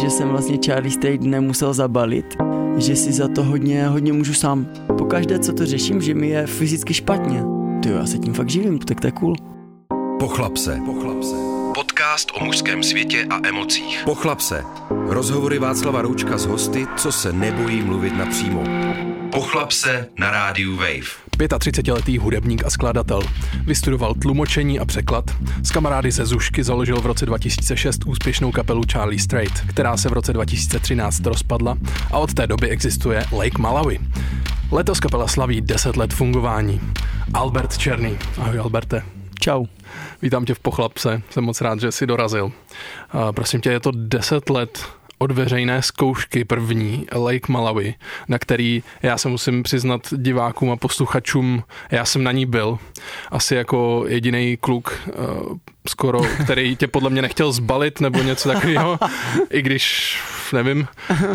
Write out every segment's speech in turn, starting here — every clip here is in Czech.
že jsem vlastně Charlie State nemusel zabalit, že si za to hodně, hodně můžu sám. Pokaždé, co to řeším, že mi je fyzicky špatně. Ty já se tím fakt živím, tak to je cool. Pochlap se. Pochlap se. Podcast o mužském světě a emocích. Pochlap se. Rozhovory Václava Roučka s hosty, co se nebojí mluvit napřímo. Pochlap se na rádiu Wave. 35-letý hudebník a skladatel. Vystudoval tlumočení a překlad. S kamarády ze Zušky založil v roce 2006 úspěšnou kapelu Charlie Strait, která se v roce 2013 rozpadla a od té doby existuje Lake Malawi. Letos kapela slaví 10 let fungování. Albert Černý. Ahoj Alberte. Čau. Vítám tě v Pochlapse, jsem moc rád, že jsi dorazil. A prosím tě, je to 10 let od veřejné zkoušky první Lake Malawi, na který já se musím přiznat divákům a posluchačům, já jsem na ní byl. Asi jako jediný kluk uh, skoro, který tě podle mě nechtěl zbalit nebo něco takového, i když nevím,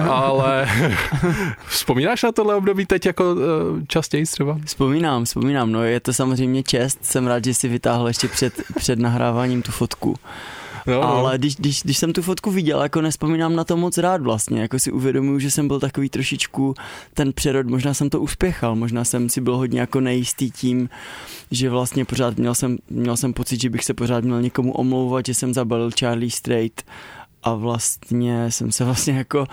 ale vzpomínáš na tohle období teď jako uh, častěji třeba? Vzpomínám, vzpomínám, no je to samozřejmě čest, jsem rád, že jsi vytáhl ještě před, před nahráváním tu fotku. No, no. Ale když, když, když jsem tu fotku viděl, jako nespomínám na to moc rád vlastně, jako si uvědomuju, že jsem byl takový trošičku ten přerod, možná jsem to uspěchal, možná jsem si byl hodně jako nejistý tím, že vlastně pořád měl jsem, měl jsem pocit, že bych se pořád měl někomu omlouvat, že jsem zabalil Charlie Straight a vlastně jsem se vlastně jako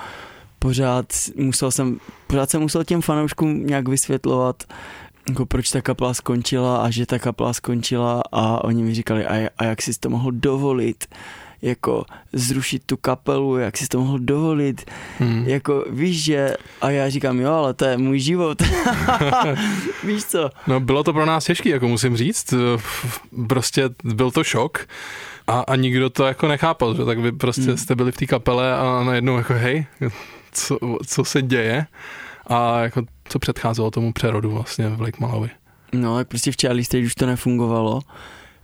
pořád musel jsem, pořád jsem musel těm fanouškům nějak vysvětlovat, jako proč ta kapela skončila a že ta kapela skončila a oni mi říkali, a, a jak jsi to mohl dovolit, jako zrušit tu kapelu, jak jsi to mohl dovolit, hmm. jako víš, že, a já říkám, jo, ale to je můj život, víš co. No bylo to pro nás těžký, jako musím říct, prostě byl to šok a, a nikdo to jako nechápal, že tak vy prostě hmm. jste byli v té kapele a najednou jako hej, co, co se děje a jako co předcházelo tomu přerodu vlastně v Lake Malawi. No, tak prostě v Charlie Stage už to nefungovalo.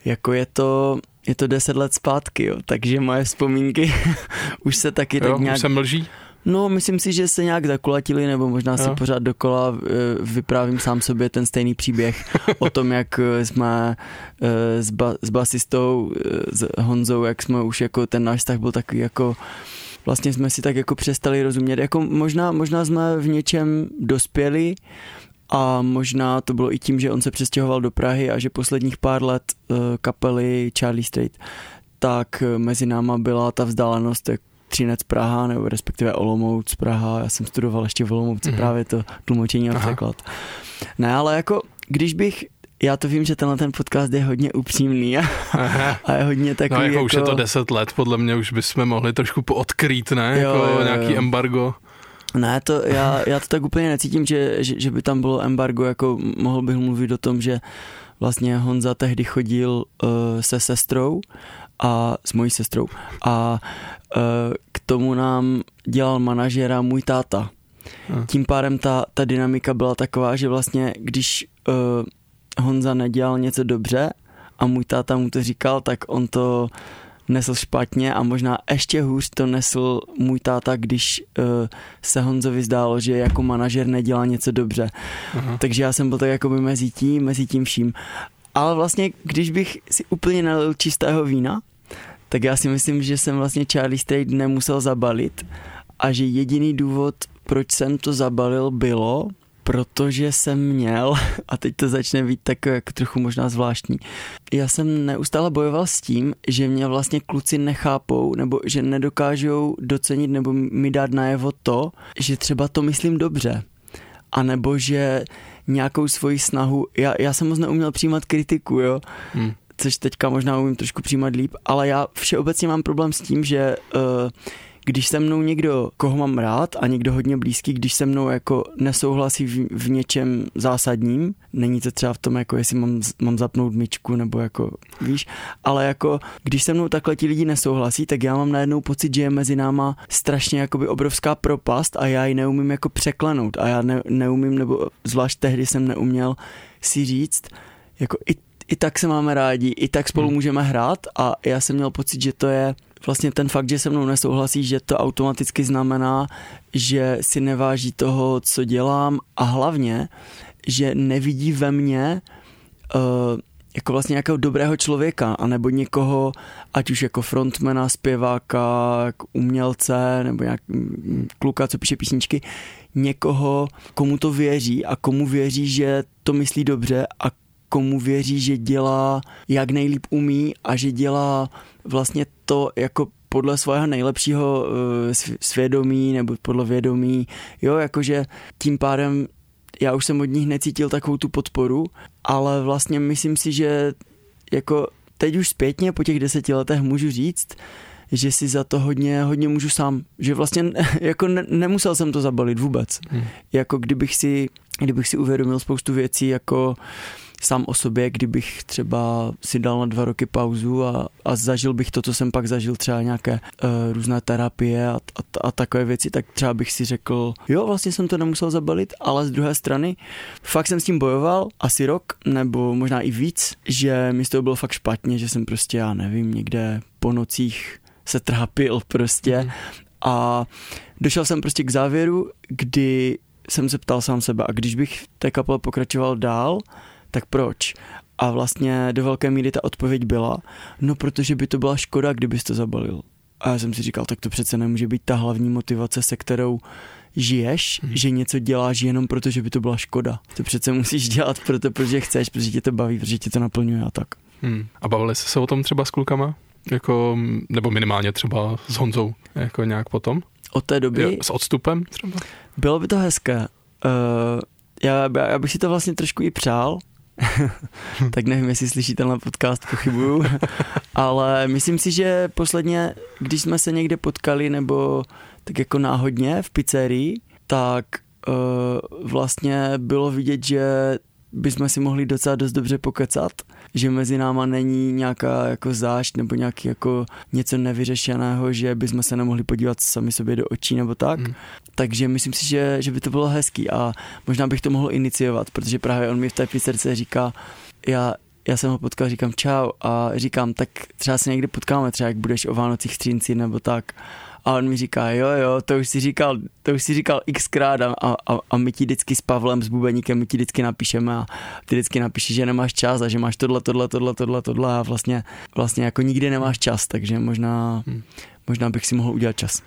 Jako je to, je to deset let zpátky, jo, takže moje vzpomínky už se taky jo, tak nějak... Už se mlží? No, myslím si, že se nějak zakulatili, nebo možná jo. si pořád dokola eh, vyprávím sám sobě ten stejný příběh o tom, jak eh, jsme eh, s, ba- s basistou, s Honzou, jak jsme už jako ten náš vztah byl takový jako vlastně jsme si tak jako přestali rozumět. Jako možná, možná jsme v něčem dospěli a možná to bylo i tím, že on se přestěhoval do Prahy a že posledních pár let uh, kapely Charlie Strait, tak eh, mezi náma byla ta vzdálenost jak Třinec Praha, nebo respektive Olomouc Praha. Já jsem studoval ještě v Olomouci mm-hmm. právě to tlumočení a překlad. Ne, ale jako když bych já to vím, že tenhle ten podcast je hodně upřímný a, a je hodně takový no, jako, jako... už je to deset let, podle mě už bychom mohli trošku poodkrýt, ne? Jo, jako jo, jo. nějaký embargo. Ne, to, já, já to tak úplně necítím, že, že, že by tam bylo embargo, jako mohl bych mluvit o tom, že vlastně Honza tehdy chodil uh, se sestrou a s mojí sestrou a uh, k tomu nám dělal manažera můj táta. Hmm. Tím pádem ta, ta dynamika byla taková, že vlastně když uh, Honza nedělal něco dobře a můj táta mu to říkal, tak on to nesl špatně a možná ještě hůř to nesl můj táta, když uh, se Honzovi zdálo, že jako manažer nedělá něco dobře. Aha. Takže já jsem byl tak jako mezi tím, mezi tím vším. Ale vlastně, když bych si úplně nalil čistého vína, tak já si myslím, že jsem vlastně Charlie State nemusel zabalit a že jediný důvod, proč jsem to zabalil, bylo, protože jsem měl, a teď to začne být tak jako trochu možná zvláštní, já jsem neustále bojoval s tím, že mě vlastně kluci nechápou, nebo že nedokážou docenit nebo mi dát najevo to, že třeba to myslím dobře. A nebo že nějakou svoji snahu, já, já jsem moc neuměl přijímat kritiku, jo, hmm. což teďka možná umím trošku přijímat líp, ale já všeobecně mám problém s tím, že uh, když se mnou někdo, koho mám rád a někdo hodně blízký, když se mnou jako nesouhlasí v, v něčem zásadním, není to třeba v tom, jako jestli mám, mám zapnout myčku nebo jako, víš, ale jako když se mnou takhle ti lidi nesouhlasí, tak já mám najednou pocit, že je mezi náma strašně jakoby obrovská propast a já ji neumím jako překlenout a já ne, neumím, nebo zvlášť tehdy jsem neuměl si říct, jako i i tak se máme rádi, i tak spolu hmm. můžeme hrát a já jsem měl pocit, že to je vlastně ten fakt, že se mnou nesouhlasí, že to automaticky znamená, že si neváží toho, co dělám a hlavně, že nevidí ve mně uh, jako vlastně nějakého dobrého člověka, anebo někoho, ať už jako frontmana, zpěváka, umělce, nebo nějak kluka, co píše písničky, někoho, komu to věří a komu věří, že to myslí dobře a komu věří, že dělá jak nejlíp umí a že dělá vlastně to jako podle svého nejlepšího eh, svědomí nebo podle vědomí, jo, jakože tím pádem já už jsem od nich necítil takovou tu podporu, ale vlastně myslím si, že jako teď už zpětně po těch deseti letech můžu říct, že si za to hodně, hodně můžu sám. Že vlastně jako ne, nemusel jsem to zabalit vůbec. Hmm. Jako kdybych si, kdybych si uvědomil spoustu věcí, jako sám o sobě, kdybych třeba si dal na dva roky pauzu a, a zažil bych to, co jsem pak zažil, třeba nějaké uh, různé terapie a, a, a takové věci, tak třeba bych si řekl, jo, vlastně jsem to nemusel zabalit, ale z druhé strany fakt jsem s tím bojoval asi rok, nebo možná i víc, že mi z toho bylo fakt špatně, že jsem prostě, já nevím, někde po nocích se trápil prostě mm. a došel jsem prostě k závěru, kdy jsem se ptal sám sebe a když bych té kapele pokračoval dál, tak proč? A vlastně do velké míry ta odpověď byla, no protože by to byla škoda, kdybys to zabalil. A já jsem si říkal, tak to přece nemůže být ta hlavní motivace, se kterou žiješ, hmm. že něco děláš jenom proto, že by to byla škoda. To přece musíš dělat proto, protože chceš, protože tě to baví, protože tě to naplňuje a tak. Hmm. A bavili jste se o tom třeba s klukama? Jako, nebo minimálně třeba s Honzou, jako nějak potom? Od té doby? Jo, s odstupem třeba? Bylo by to hezké. Uh, já, já bych si to vlastně trošku i přál, tak nevím, jestli slyší tenhle podcast, pochybuju, ale myslím si, že posledně, když jsme se někde potkali, nebo tak jako náhodně v pizzerii, tak uh, vlastně bylo vidět, že bychom si mohli docela dost dobře pokecat, že mezi náma není nějaká jako zášť nebo nějaký jako něco nevyřešeného, že bychom se nemohli podívat sami sobě do očí nebo tak. Hmm. Takže myslím si, že, že by to bylo hezký a možná bych to mohl iniciovat, protože právě on mi v té pizzerce říká, já, já jsem ho potkal, říkám čau a říkám, tak třeba se někdy potkáme, třeba jak budeš o Vánocích střínci nebo tak. A on mi říká, jo, jo, to už si říkal, to už si říkal xkrát a, a, a my ti vždycky s Pavlem, s Bubeníkem, my ti vždycky napíšeme a ty vždycky napíšeš, že nemáš čas a že máš tohle, tohle, tohle, tohle, tohle a vlastně, vlastně jako nikdy nemáš čas, takže možná, hmm. možná bych si mohl udělat čas.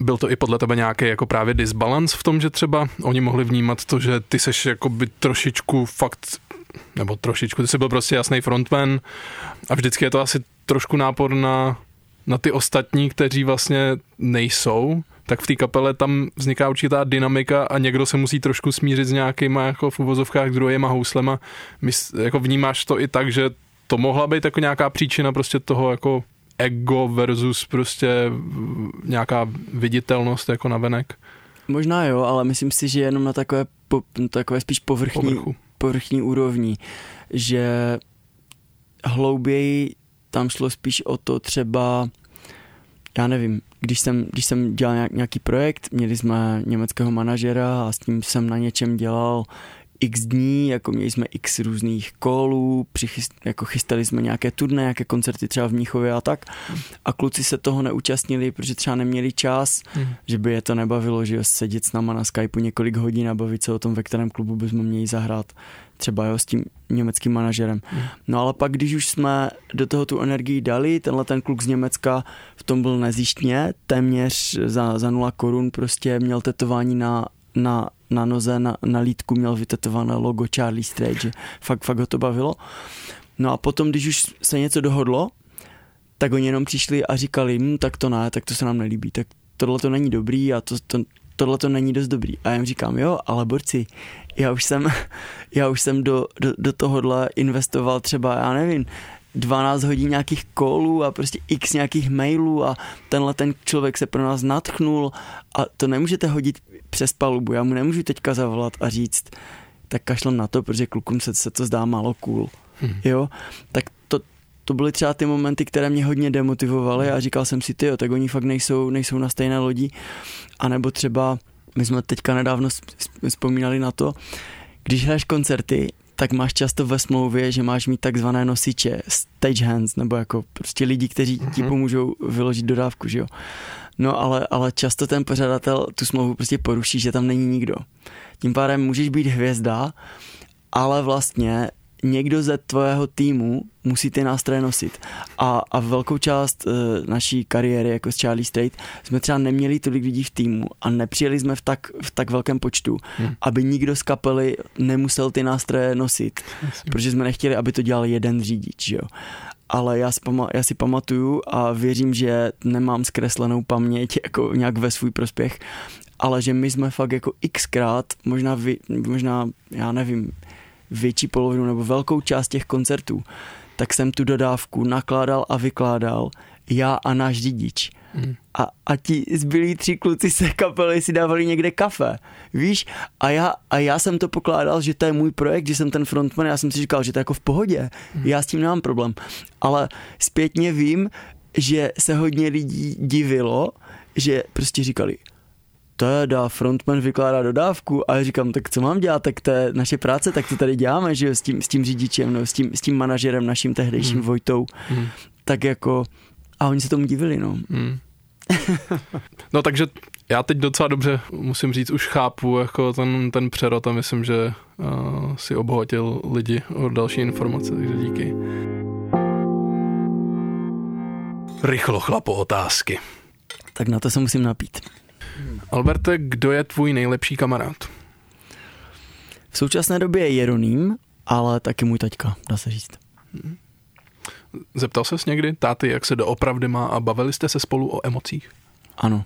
Byl to i podle tebe nějaký jako právě disbalance v tom, že třeba oni mohli vnímat to, že ty seš jako by trošičku fakt nebo trošičku, ty jsi byl prostě jasný frontman a vždycky je to asi trošku nápor na na ty ostatní, kteří vlastně nejsou, tak v té kapele tam vzniká určitá dynamika a někdo se musí trošku smířit s nějakýma jako v uvozovkách druhýma houslema. My, jako vnímáš to i tak, že to mohla být jako nějaká příčina prostě toho jako ego versus prostě nějaká viditelnost jako navenek? Možná jo, ale myslím si, že jenom na takové, po, takové spíš povrchní, Povrchu. povrchní úrovni, že hlouběji tam šlo spíš o to třeba, já nevím, když jsem, když jsem dělal nějaký projekt, měli jsme německého manažera a s tím jsem na něčem dělal x dní, jako měli jsme x různých kolů, přichyst, jako chystali jsme nějaké turné, nějaké koncerty třeba v Mnichově a tak. A kluci se toho neúčastnili, protože třeba neměli čas, mm. že by je to nebavilo, že sedět s náma na Skypeu několik hodin a bavit se o tom, ve kterém klubu bychom měli zahrát třeba jo, s tím německým manažerem. Mm. No ale pak, když už jsme do toho tu energii dali, tenhle ten kluk z Německa v tom byl nezjištně, téměř za, za nula korun prostě měl tetování na, na na noze, na, na lítku měl vytetované logo Charlie Strait, že fakt, fakt ho to bavilo. No a potom, když už se něco dohodlo, tak oni jenom přišli a říkali, hm, tak to ne, tak to se nám nelíbí, tak tohle to není dobrý a to, to, tohle to není dost dobrý. A já jim říkám, jo, ale borci, já už jsem, já už jsem do, do, do tohohle investoval třeba, já nevím, 12 hodin nějakých kolů a prostě x nějakých mailů a tenhle ten člověk se pro nás natchnul a to nemůžete hodit přes palubu. Já mu nemůžu teďka zavolat a říct, tak kašlem na to, protože klukům se, se to zdá málo cool. Hmm. Jo, tak to, to byly třeba ty momenty, které mě hodně demotivovaly a říkal jsem si, ty, tak oni fakt nejsou, nejsou na stejné lodi. A nebo třeba, my jsme teďka nedávno vzpomínali na to, když hraješ koncerty, tak máš často ve smlouvě, že máš mít takzvané nosiče, stage hands, nebo jako prostě lidi, kteří ti mhm. pomůžou vyložit dodávku, že jo. No ale, ale často ten pořadatel tu smlouvu prostě poruší, že tam není nikdo. Tím pádem můžeš být hvězda, ale vlastně někdo ze tvého týmu musí ty nástroje nosit. A, a velkou část uh, naší kariéry jako s Charlie Straight jsme třeba neměli tolik lidí v týmu a nepřijeli jsme v tak, v tak velkém počtu, hmm. aby nikdo z kapely nemusel ty nástroje nosit, Myslím. protože jsme nechtěli, aby to dělal jeden řidič. Jo ale já si, pama- já si pamatuju a věřím, že nemám zkreslenou paměť jako nějak ve svůj prospěch, ale že my jsme fakt jako xkrát, možná, vy, možná já nevím, větší polovinu nebo velkou část těch koncertů, tak jsem tu dodávku nakládal a vykládal já a náš řidič. Mm. A, a ti zbylí tři kluci se kapely si dávali někde kafe, víš? A já, a já jsem to pokládal, že to je můj projekt, že jsem ten frontman, já jsem si říkal, že to je jako v pohodě, mm. já s tím nemám problém. Ale zpětně vím, že se hodně lidí divilo, že prostě říkali, teda frontman vykládá dodávku a já říkám, tak co mám dělat, tak to je naše práce, tak to tady děláme, že jo, s tím, s tím řidičem, no, s tím, s tím manažerem naším tehdejším mm. Vojtou, mm. tak jako a oni se tomu divili, no. Mm. no takže já teď docela dobře, musím říct, už chápu jako ten, ten přerod a myslím, že uh, si obohatil lidi o další informace, takže díky. Rychlo chlapo otázky. Tak na to se musím napít. Alberte, kdo je tvůj nejlepší kamarád? V současné době je Jeroným, ale taky můj taťka, dá se říct. Zeptal ses někdy táty, jak se doopravdy má a bavili jste se spolu o emocích? Ano.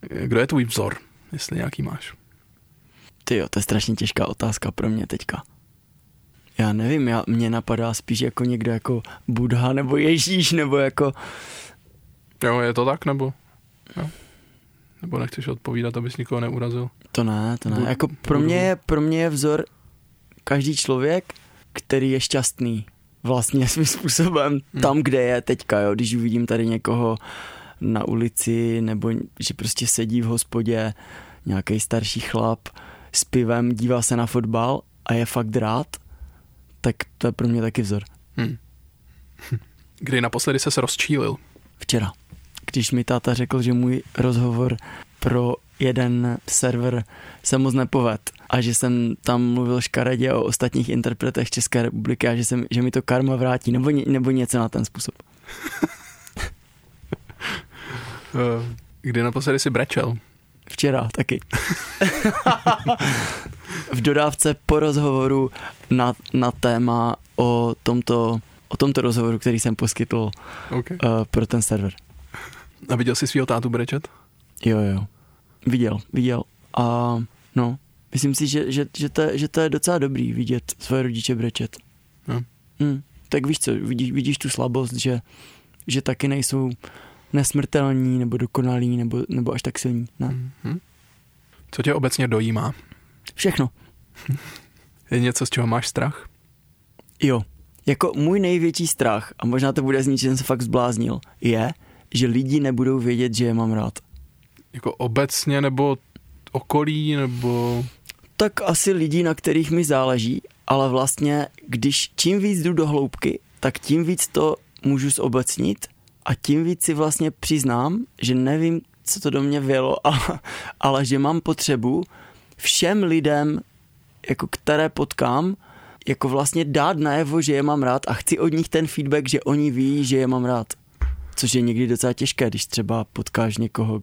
Kdo je tvůj vzor, jestli nějaký máš? Ty jo, to je strašně těžká otázka pro mě teďka. Já nevím, já, mě napadá spíš jako někdo jako Budha nebo Ježíš, nebo jako... Jo, je to tak, nebo? Jo. Nebo nechceš odpovídat, abys nikoho neurazil? To ne, to ne. Jako pro mě, je, pro mě je vzor každý člověk, který je šťastný vlastně svým způsobem hmm. tam, kde je teďka, jo, když uvidím tady někoho na ulici nebo že prostě sedí v hospodě nějaký starší chlap s pivem, dívá se na fotbal a je fakt rád, tak to je pro mě taky vzor. Hmm. Kdy naposledy se rozčílil? Včera. Když mi táta řekl, že můj rozhovor pro jeden server se moc nepoved a že jsem tam mluvil škaredě o ostatních interpretech České republiky a že, jsem, že mi to karma vrátí, nebo, nebo něco na ten způsob. Eh, kdy naposledy si brečel? Včera taky. v dodávce po rozhovoru na, na téma o tomto, o tomto rozhovoru, který jsem poskytl okay. uh, pro ten server. A viděl jsi svého tátu brečet? Jo, jo. Viděl, viděl. A no, myslím si, že, že, že, to, že to je docela dobrý vidět svoje rodiče brečet. No. Hmm. Tak víš co, vidíš, vidíš tu slabost, že, že taky nejsou nesmrtelní nebo dokonalí nebo, nebo až tak silní. Ne? Hmm. Co tě obecně dojímá? Všechno. Je něco, z čeho máš strach? Jo. Jako můj největší strach, a možná to bude znít, že jsem se fakt zbláznil, je, že lidi nebudou vědět, že je mám rád. Jako obecně nebo okolí nebo... Tak asi lidí, na kterých mi záleží, ale vlastně, když čím víc jdu do hloubky, tak tím víc to můžu zobecnit a tím víc si vlastně přiznám, že nevím, co to do mě vělo, ale, ale že mám potřebu všem lidem, jako které potkám, jako vlastně dát najevo, že je mám rád a chci od nich ten feedback, že oni ví, že je mám rád. Což je někdy docela těžké, když třeba potkáš někoho,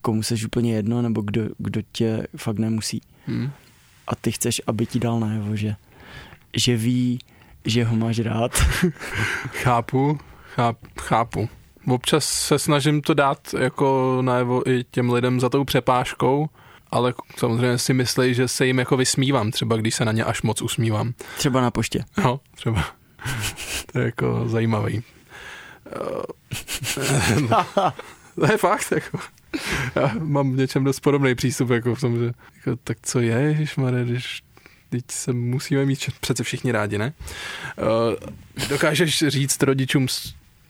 komu seš úplně jedno, nebo kdo, kdo tě fakt nemusí. Hmm. A ty chceš, aby ti dal najevo, že, že ví, že ho máš rád. chápu, cháp, chápu. Občas se snažím to dát jako najevo i těm lidem za tou přepážkou, ale samozřejmě si myslí, že se jim jako vysmívám, třeba když se na ně až moc usmívám. Třeba na poště. No, třeba. to je jako zajímavý. to je fakt, jako. Já mám v něčem dost podobný přístup, jako v tom, že jako, tak co je, ježišmarja, když teď se musíme mít přece všichni rádi, ne? Uh, dokážeš říct rodičům,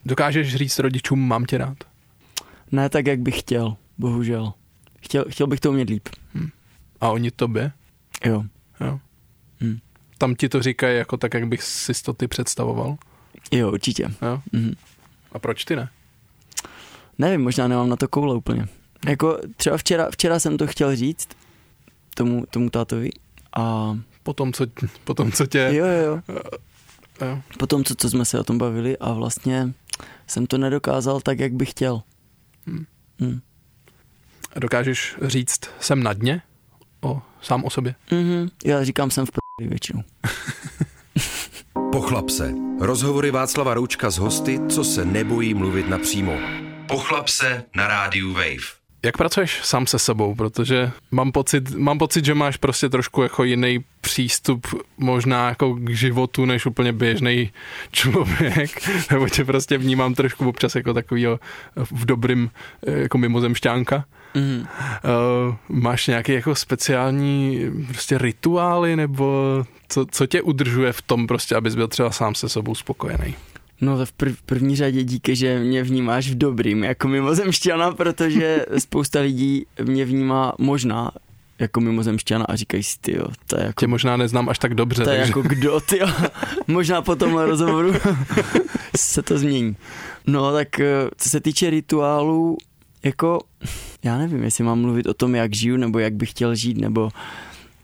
dokážeš říct rodičům, mám tě rád? Ne tak, jak bych chtěl, bohužel. Chtěl, chtěl bych to umět líp. Hmm. A oni tobě? Jo. jo. Hmm. Tam ti to říkají jako tak, jak bych si to ty představoval? Jo, určitě. Jo? Hmm. A proč ty ne? Nevím, možná nemám na to koule úplně. Jako třeba včera, včera jsem to chtěl říct tomu, tomu tátovi A Potom, co, potom, co tě... jo, jo, jo. Jo. Potom, co, co jsme se o tom bavili a vlastně jsem to nedokázal tak, jak bych chtěl. Hmm. Hmm. Dokážeš říct, jsem na dně? O, sám o sobě? Mhm. Já říkám, jsem v p***li většinou. Pochlap se. Rozhovory Václava Roučka s hosty, co se nebojí mluvit napřímo. Pochlap se na rádiu Wave. Jak pracuješ sám se sebou? Protože mám pocit, mám pocit, že máš prostě trošku jako jiný přístup možná jako k životu, než úplně běžný člověk, nebo tě prostě vnímám trošku občas jako takovýho v dobrým jako mimozemšťánka. Mhm. Uh, máš nějaké jako speciální prostě rituály, nebo co, co tě udržuje v tom prostě, abys byl třeba sám se sebou spokojený? No to v prv, první řadě díky, že mě vnímáš v dobrým jako mimozemšťana, protože spousta lidí mě vnímá možná jako mimozemšťana a říkají si, ty jo, to je jako Tě možná neznám až tak dobře, To je takže jako kdo, ty Možná po tomhle rozhovoru se to změní. No tak eh, co se týče rituálů, jako já nevím, jestli mám mluvit o tom, jak žiju, nebo jak bych chtěl žít, nebo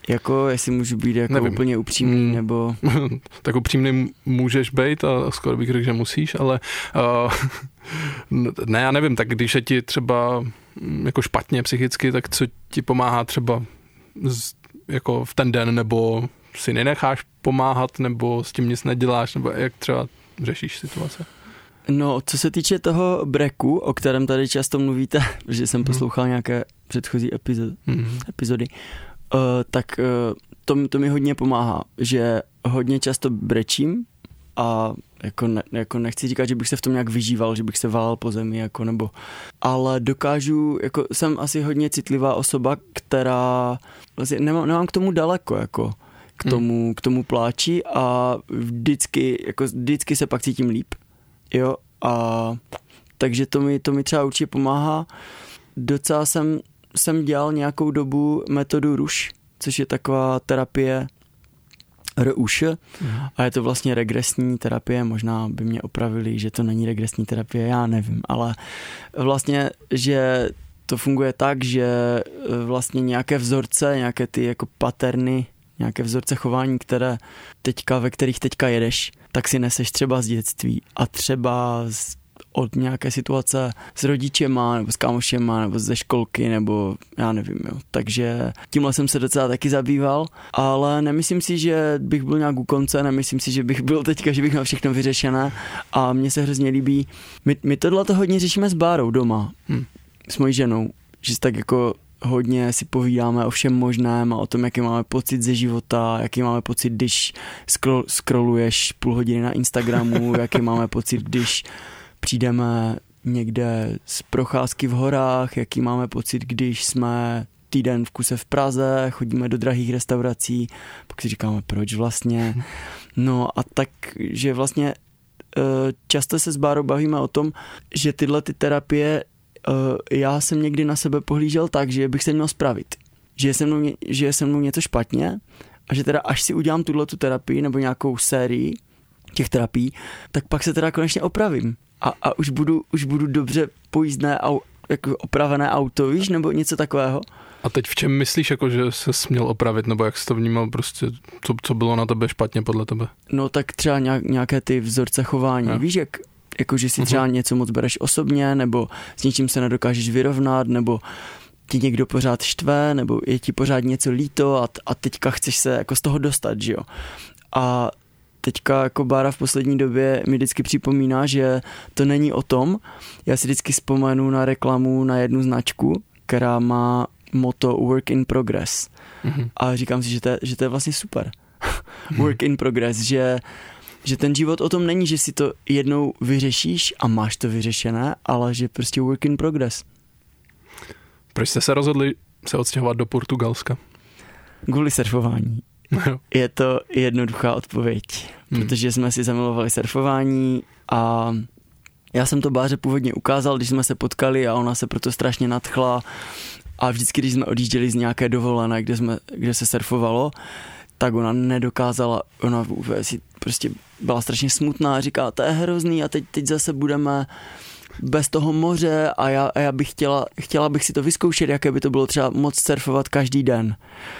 jako jestli můžu být jako Nevím. úplně upřímný, Mm. nebo tak upřímný můžeš být a skoro bych řekl, že musíš, ale uh, ne, já nevím, tak když je ti třeba mm, jako špatně psychicky, tak co ti pomáhá třeba z, jako v ten den, nebo si nenecháš pomáhat, nebo s tím nic neděláš, nebo jak třeba řešíš situace? No, co se týče toho breku, o kterém tady často mluvíte, protože jsem Mhm. poslouchal nějaké předchozí epizod, Mm. epizody, uh, tak uh, to, to mi hodně pomáhá, že hodně často brečím a jako, ne, jako nechci říkat, že bych se v tom nějak vyžíval, že bych se válel po zemi, jako nebo, ale dokážu, jako jsem asi hodně citlivá osoba, která vlastně nemám, nemám k tomu daleko, jako k Hmm. tomu, k tomu pláči a vždycky, jako vždycky se pak cítím líp, jo, a takže to mi, to mi třeba určitě pomáhá. Docela jsem, jsem dělal nějakou dobu metodu RUŠ, což je taková terapie RUŠ a je to vlastně regresní terapie, možná by mě opravili, že to není regresní terapie, já nevím, ale vlastně, že to funguje tak, že e, vlastně nějaké vzorce, nějaké ty jako paterny, nějaké vzorce chování, které teďka, ve kterých teďka jedeš, tak si neseš třeba z dětství a třeba z, od nějaké situace s rodičema, nebo s kámošema, nebo ze školky, nebo já nevím, jo. Takže tímhle jsem se docela taky zabýval, ale nemyslím si, že bych byl nějak u konce, nemyslím si, že bych byl teďka, že bych měl všechno vyřešené a mně se hrozně líbí. My, my tohle to hodně řešíme s Bárou doma, Hm. s mojí ženou, že tak jako hodně si povídáme o všem možném a o tom, jaký máme pocit ze života, jaký máme pocit, když scroll, scrolluješ půl hodiny na Instagramu, jaký máme pocit, když přijdeme někde z procházky v horách, jaký máme pocit, když jsme týden v kuse v Praze, chodíme do drahých restaurací, pak si říkáme, proč vlastně. No a tak, že vlastně eh, často se s Bárou bavíme o tom, že tyhle ty terapie já jsem někdy na sebe pohlížel tak, že bych se měl spravit. Že je se mnou, že je se mnou něco špatně a že teda až si udělám tuhle tu terapii nebo nějakou sérii těch terapií, tak pak se teda konečně opravím. A, a už, budu, už budu dobře pojízdné au, jako opravené auto, víš, nebo něco takového. A teď v čem myslíš, jako, že se směl opravit, nebo jak jsi to vnímal prostě, co, co bylo na tebe špatně podle tebe? No tak třeba nějak, nějaké ty vzorce chování. Jo. Víš, jak, jako že si Mhm. třeba něco moc bereš osobně, nebo s něčím se nedokážeš vyrovnat, nebo ti někdo pořád štve, nebo je ti pořád něco líto a, a teďka chceš se jako z toho dostat, že jo. A teďka jako Bára v poslední době mi vždycky připomíná, že to není o tom. Já si vždycky vzpomenu na reklamu na jednu značku, která má moto Work in Progress. Mhm. A říkám si, že to je, že to je vlastně super. Work in progress, že, že ten život o tom není, že si to jednou vyřešíš a máš to vyřešené, ale že prostě work in progress. Proč jste se rozhodli se odstěhovat do Portugalska? Kvůli surfování. Je to jednoduchá odpověď, Hmm. protože jsme si zamilovali surfování a já jsem to Báře původně ukázal, když jsme se potkali a ona se proto strašně nadchla a vždycky, když jsme odjížděli z nějaké dovolené, kde, jsme, kde se surfovalo, tak ona nedokázala, ona si prostě byla strašně smutná a říká, to je hrozný a teď, teď zase budeme bez toho moře a já, a já bych chtěla, chtěla bych si to vyzkoušet, jaké by to bylo třeba moc surfovat každý den.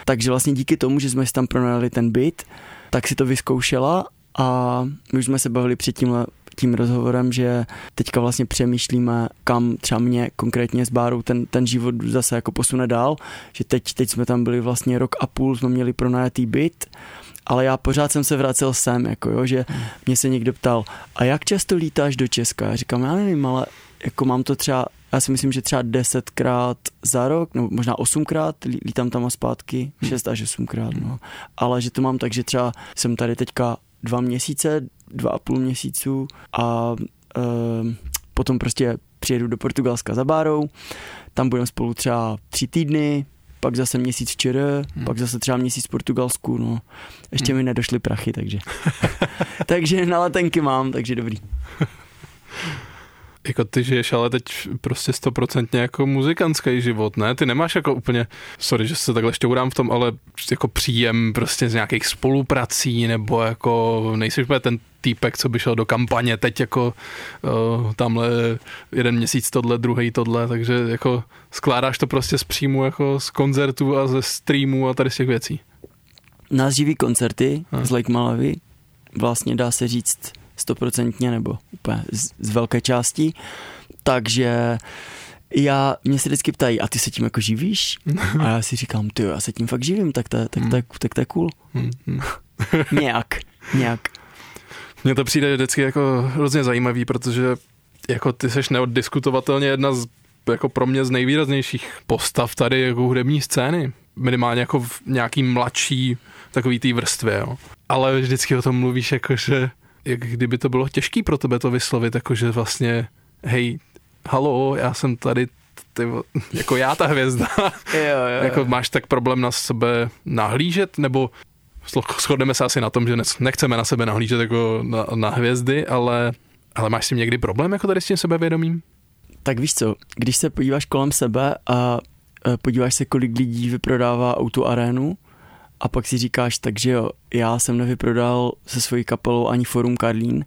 Takže vlastně díky tomu, že jsme si tam pronajali ten byt, tak si to vyzkoušela a my už jsme se bavili před tímhle tím rozhovorem, že teďka vlastně přemýšlíme, kam třeba mě konkrétně s Bárou ten, ten život zase jako posune dál, že teď, teď jsme tam byli vlastně rok a půl, jsme měli pronajatý byt, ale já pořád jsem se vracel sem, jako jo, že mě se někdo ptal, a jak často lítáš do Česka? Já říkám, já nevím, ale jako mám to třeba, já si myslím, že třeba desetkrát za rok, nebo možná osmkrát, lítám tam a zpátky, šest až osmkrát, no. Ale že to mám tak, že třeba jsem tady teďka dva měsíce, dva a půl měsíců a e, potom prostě přijedu do Portugalska za Bárou, tam budeme spolu třeba tři týdny, pak zase měsíc v ČR, hmm. pak zase třeba měsíc v Portugalsku, no. Ještě hmm. mi nedošly prachy, takže. takže na letenky mám, takže dobrý. jako ty žiješ ale teď prostě stoprocentně jako muzikantský život, ne? Ty nemáš jako úplně, sorry, že se takhle šťourám v tom, ale jako příjem prostě z nějakých spoluprací, nebo jako nejsi úplně ten týpek, co by šel do kampaně teď jako uh, tamhle jeden měsíc tohle, druhý tohle, takže jako skládáš to prostě z příjmu jako z koncertů a ze streamů a tady z těch věcí. Nás živí koncerty z Lake Malawi, vlastně dá se říct stoprocentně nebo úplně z, z velké části. Takže já, mě se vždycky ptají, a ty se tím jako živíš? A já si říkám, ty já se tím fakt živím, tak to, tak, tak, tak to je cool. nějak, nějak. Mně to přijde vždycky jako hrozně zajímavý, protože jako ty seš neoddiskutovatelně jedna z jako pro mě z nejvýraznějších postav tady jako hudební scény. Minimálně jako v nějaký mladší takový té vrstvě, jo. Ale vždycky o tom mluvíš jako, že jak kdyby to bylo těžké pro tebe to vyslovit, jakože vlastně, hej, halo, já jsem tady ty, jako já ta hvězda. jo, jo, jako máš tak problém na sebe nahlížet, nebo shodneme se asi na tom, že nechceme na sebe nahlížet jako na, na hvězdy, ale, ale máš si někdy problém jako tady s tím sebevědomím? Tak víš co, když se podíváš kolem sebe a podíváš se, kolik lidí vyprodává auto arénu, a pak si říkáš, takže jo, já jsem nevyprodal se svojí kapelou ani Forum Karlín,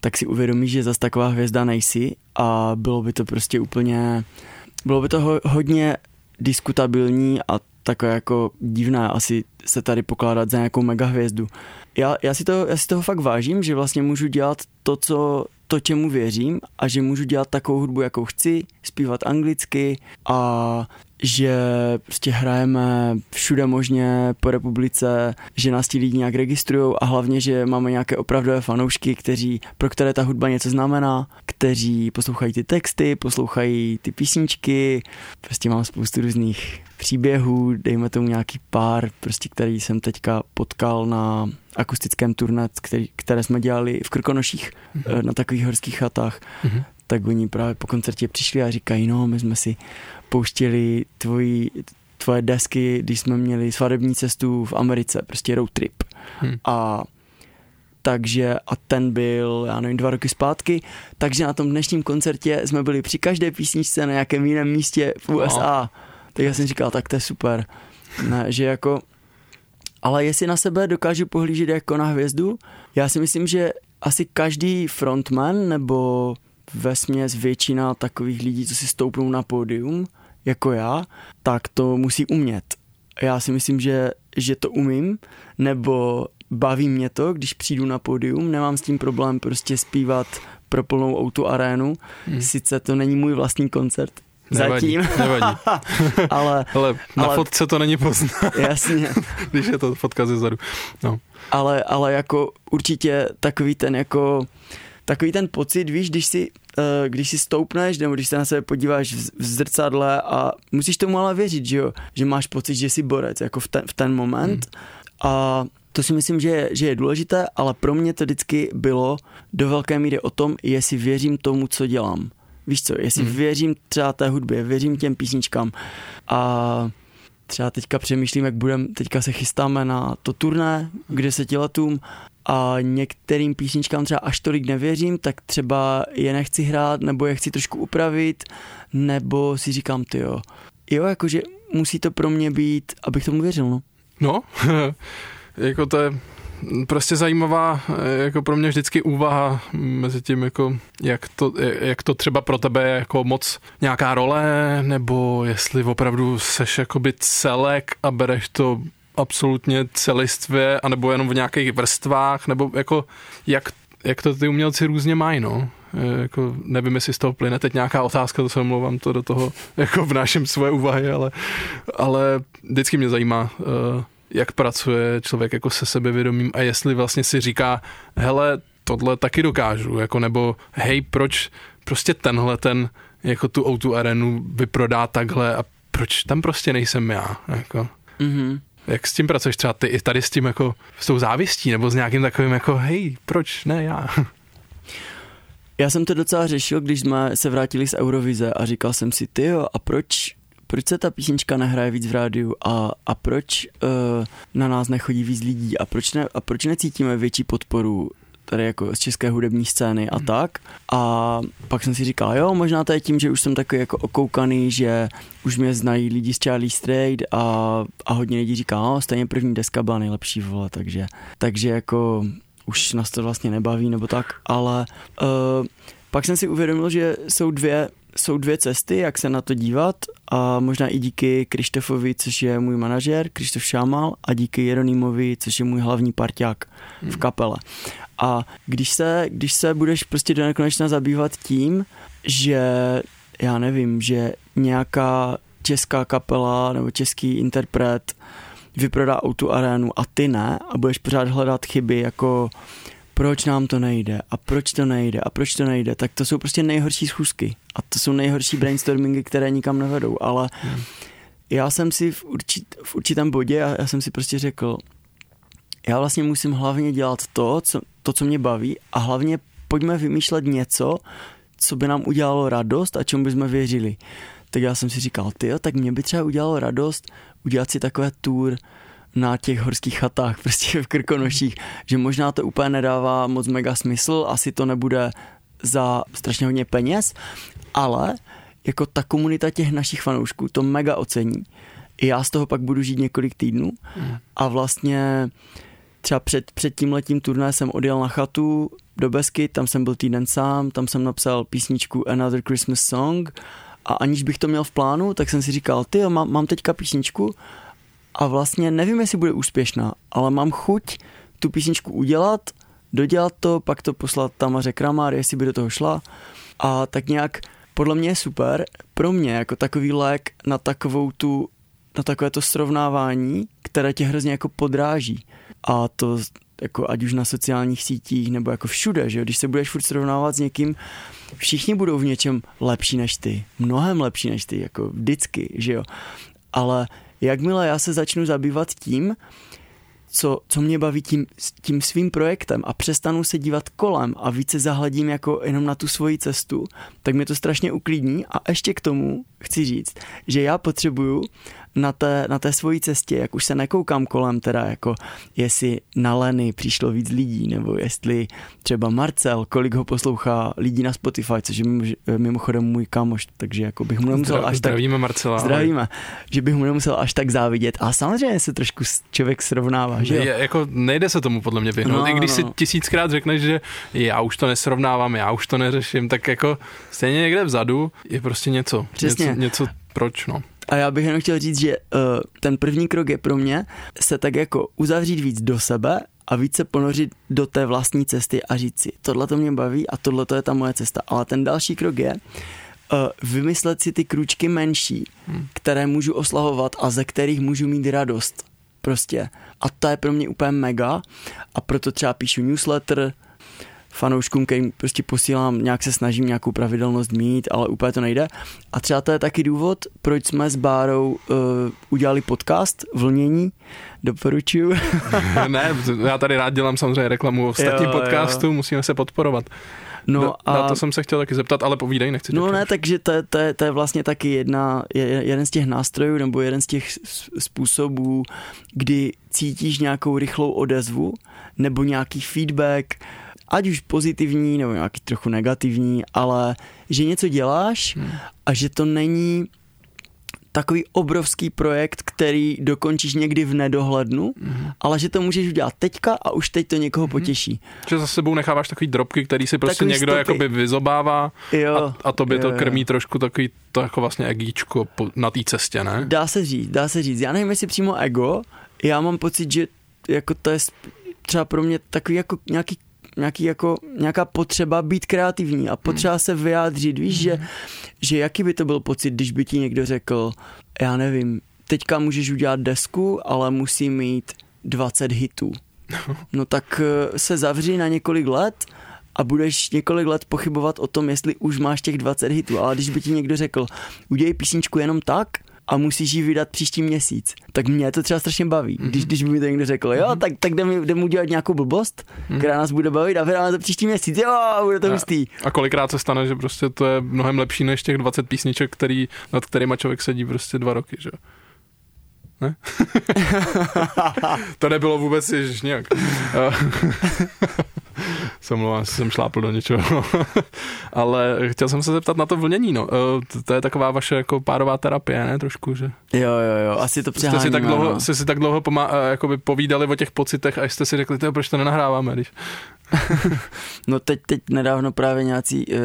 tak si uvědomíš, že zase taková hvězda nejsi a bylo by to prostě úplně, bylo by to ho, hodně diskutabilní a takové jako divné asi se tady pokládat za nějakou mega hvězdu. Já, já, si to, já si toho fakt vážím, že vlastně můžu dělat to, co to, čemu věřím a že můžu dělat takovou hudbu, jakou chci, zpívat anglicky a že prostě hrajeme všude možně po republice, že nás ti lidi nějak registrují a hlavně, že máme nějaké opravdové fanoušky, kteří, pro které ta hudba něco znamená, kteří poslouchají ty texty, poslouchají ty písničky, prostě mám spoustu různých příběhů, dejme tomu nějaký pár, prostě který jsem teďka potkal na akustickém turné, který, které jsme dělali v Krkonoších mm-hmm. na takových horských chatách, mm-hmm. Tak oni právě po koncertě přišli a říkají, no my jsme si pouštěli tvoji, tvoje desky, když jsme měli svadební cestu v Americe, prostě road trip. Hmm. A takže a ten byl, já nevím, dva roky zpátky, takže na tom dnešním koncertě jsme byli při každé písničce na nějakém jiném místě v USA. No. Tak já jsem říkal, tak to je super. Ne, že jako, ale jestli na sebe dokážu pohlížet jako na hvězdu, já si myslím, že asi každý frontman nebo ve směs většina takových lidí, co si stoupnou na pódium, jako já, tak to musí umět. Já si myslím, že, že to umím, nebo baví mě to, když přijdu na pódium, nemám s tím problém prostě zpívat pro plnou auto arénu. Hmm. Sice to není můj vlastní koncert, Nevadí, Zatím. nevadí. ale, ale na ale, fotce to není poznat. Jasně. když je to fotka ze zadu. No. Ale, ale jako určitě takový ten jako takový ten pocit, víš, když si, uh, když si stoupneš, nebo když se na sebe podíváš v, zrcadle a musíš tomu ale věřit, že jo, že máš pocit, že jsi borec, jako v ten, v ten moment hmm. a to si myslím, že je, že je důležité, ale pro mě to vždycky bylo do velké míry o tom, jestli věřím tomu, co dělám. Víš co, jestli hmm. věřím třeba té hudbě, věřím těm písničkám a třeba teďka přemýšlím, jak budem, teďka se chystáme na to turné k deseti letům a některým písničkám třeba až tolik nevěřím, tak třeba je nechci hrát, nebo je chci trošku upravit, nebo si říkám, ty jo, jo, jakože musí to pro mě být, abych tomu věřil, no. No, jako to je, prostě zajímavá jako pro mě vždycky úvaha mezi tím, jako jak, to, jak to třeba pro tebe je jako moc nějaká role, nebo jestli opravdu seš jakoby celek a bereš to absolutně celistvě, anebo jenom v nějakých vrstvách, nebo jako jak, jak to ty umělci různě mají, no. E, jako nevím, jestli z toho plyne teď nějaká otázka, to se omlouvám, to do toho jako vnáším svoje úvahy, ale, ale vždycky mě zajímá, e, jak pracuje člověk jako se sebevědomím a jestli vlastně si říká, hele, tohle taky dokážu, jako nebo hej, proč prostě tenhle ten jako tu o arenu vyprodá takhle a proč tam prostě nejsem já, jako. Mm-hmm. Jak s tím pracuješ? Třeba ty i tady s tím jako s tou závistí nebo s nějakým takovým jako hej, proč ne já? Já jsem to docela řešil, když jsme se vrátili z Eurovize a říkal jsem si, ty jo, a proč, proč se ta písnička nehraje víc v rádiu? A, a proč uh, na nás nechodí víc lidí? A proč, ne, a proč necítíme větší podporu tady jako z české hudební scény a hmm. tak. A pak jsem si říkal, jo, možná to je tím, že už jsem takový jako okoukaný, že už mě znají lidi z Charlie Straight a, a hodně lidí říká, no, stejně první deska byla nejlepší, vole, takže, takže jako už nás to vlastně nebaví nebo tak, ale uh, pak jsem si uvědomil, že jsou dvě jsou dvě cesty, jak se na to dívat a možná i díky Krištofovi, což je můj manažer, Krištof Šámal a díky Jeronýmovi, což je můj hlavní parťák hmm. v kapele. A když se, když se budeš prostě do nekonečna zabývat tím, že já nevím, že nějaká česká kapela nebo český interpret vyprodá autu arénu a ty ne a budeš pořád hledat chyby jako proč nám to nejde a proč to nejde a proč to nejde, tak to jsou prostě nejhorší schůzky a to jsou nejhorší brainstormingy, které nikam nevedou, ale hmm. já jsem si v, určit, v určitém bodě, já, já jsem si prostě řekl, já vlastně musím hlavně dělat to, co, to, co mě baví a hlavně pojďme vymýšlet něco, co by nám udělalo radost a čemu bychom věřili. Tak já jsem si říkal, ty tak mě by třeba udělalo radost udělat si takové tour na těch horských chatách, prostě v Krkonoších, že možná to úplně nedává moc mega smysl, asi to nebude za strašně hodně peněz, ale jako ta komunita těch našich fanoušků to mega ocení. I já z toho pak budu žít několik týdnů a vlastně třeba před, před tím letím turné jsem odjel na chatu do Besky, tam jsem byl týden sám, tam jsem napsal písničku Another Christmas Song a aniž bych to měl v plánu, tak jsem si říkal, ty mám, mám teďka písničku a vlastně nevím, jestli bude úspěšná, ale mám chuť tu písničku udělat, dodělat to, pak to poslat Tamaře Kramár, jestli by do toho šla a tak nějak podle mě je super pro mě jako takový lék na takovou tu na takové to srovnávání, které tě hrozně jako podráží. A to jako ať už na sociálních sítích nebo jako všude, že jo? když se budeš furt srovnávat s někým, všichni budou v něčem lepší než ty, mnohem lepší než ty, jako vždycky, že jo. Ale jakmile já se začnu zabývat tím, co, co mě baví tím, tím svým projektem a přestanu se dívat kolem a více zahledím jako jenom na tu svoji cestu, tak mě to strašně uklidní. A ještě k tomu chci říct, že já potřebuju na té, na té svojí cestě, jak už se nekoukám kolem, teda jako jestli na Leny přišlo víc lidí, nebo jestli třeba Marcel, kolik ho poslouchá lidí na Spotify, což je mimochodem můj kamoš, takže jako bych mu nemusel Zdra, až zdravíme tak... Marcela. Zdravíme, ale... že bych mu nemusel až tak závidět. A samozřejmě se trošku člověk srovnává, že jo? Je, jako nejde se tomu podle mě vyhnout. No, I když no. si tisíckrát řekneš, že já už to nesrovnávám, já už to neřeším, tak jako stejně někde vzadu je prostě něco. Přesně. Něco, něco proč, no. A já bych jenom chtěl říct, že uh, ten první krok je pro mě se tak jako uzavřít víc do sebe a více ponořit do té vlastní cesty a říct si, tohle to mě baví a tohle to je ta moje cesta. Ale ten další krok je uh, vymyslet si ty kručky menší, hmm. které můžu oslavovat a ze kterých můžu mít radost. Prostě. A to je pro mě úplně mega a proto třeba píšu newsletter, fanouškům, kterým prostě posílám, nějak se snažím nějakou pravidelnost mít, ale úplně to nejde. A třeba to je taky důvod, proč jsme s Bárou uh, udělali podcast Vlnění, doporučuju. ne, já tady rád dělám samozřejmě reklamu ostatním podcastu, musíme se podporovat. No no a... Na to jsem se chtěl taky zeptat, ale povídej, nechci No ne, takže to, to, to je vlastně taky jedna, jeden z těch nástrojů nebo jeden z těch způsobů, kdy cítíš nějakou rychlou odezvu nebo nějaký feedback, ať už pozitivní nebo nějaký trochu negativní, ale že něco děláš hmm. a že to není takový obrovský projekt, který dokončíš někdy v nedohlednu, mm-hmm. ale že to můžeš udělat teďka a už teď to někoho mm-hmm. potěší. Že za sebou necháváš takový drobky, který si prostě takový někdo stopy. jakoby vyzobává jo, a, a to by jo, to krmí jo. trošku takový to jako vlastně egíčko na té cestě, ne? Dá se říct, dá se říct. Já nevím, jestli přímo ego, já mám pocit, že jako to je třeba pro mě takový jako nějaký nějaký jako, nějaká potřeba být kreativní a potřeba hmm. se vyjádřit, víš, že, že jaký by to byl pocit, když by ti někdo řekl, já nevím, teďka můžeš udělat desku, ale musí mít 20 hitů. No tak eh, se zavří na několik let a budeš několik let pochybovat o tom, jestli už máš těch 20 hitů. Ale když by ti někdo řekl, udělej písničku jenom tak, a musíš ji vydat příští měsíc. Tak mě to třeba strašně baví, mm-hmm. když, když by mi to někdo řekl, jo, mm-hmm. tak, tak jdeme, jdeme udělat nějakou blbost, mm-hmm. která nás bude bavit a vydáme to příští měsíc, jo, bude to hustý. A kolikrát se stane, že prostě to je mnohem lepší než těch 20 písniček, který, nad kterýma člověk sedí prostě dva roky, že ne? to nebylo vůbec ježiš nějak. se omlouvám, jsem šlápl do něčeho. Ale chtěl jsem se zeptat na to vlnění, no. Eh, to je taková vaše jako párová terapie, ne? Trošku, že? Jo, jo, jo, asi to přeháníme. Jste si tak dlouho, no. jste si tak dlouho pomá- eh, jakoby povídali o těch pocitech a jste si řekli, proč to nenahráváme, když... no teď, teď nedávno právě nějací uh,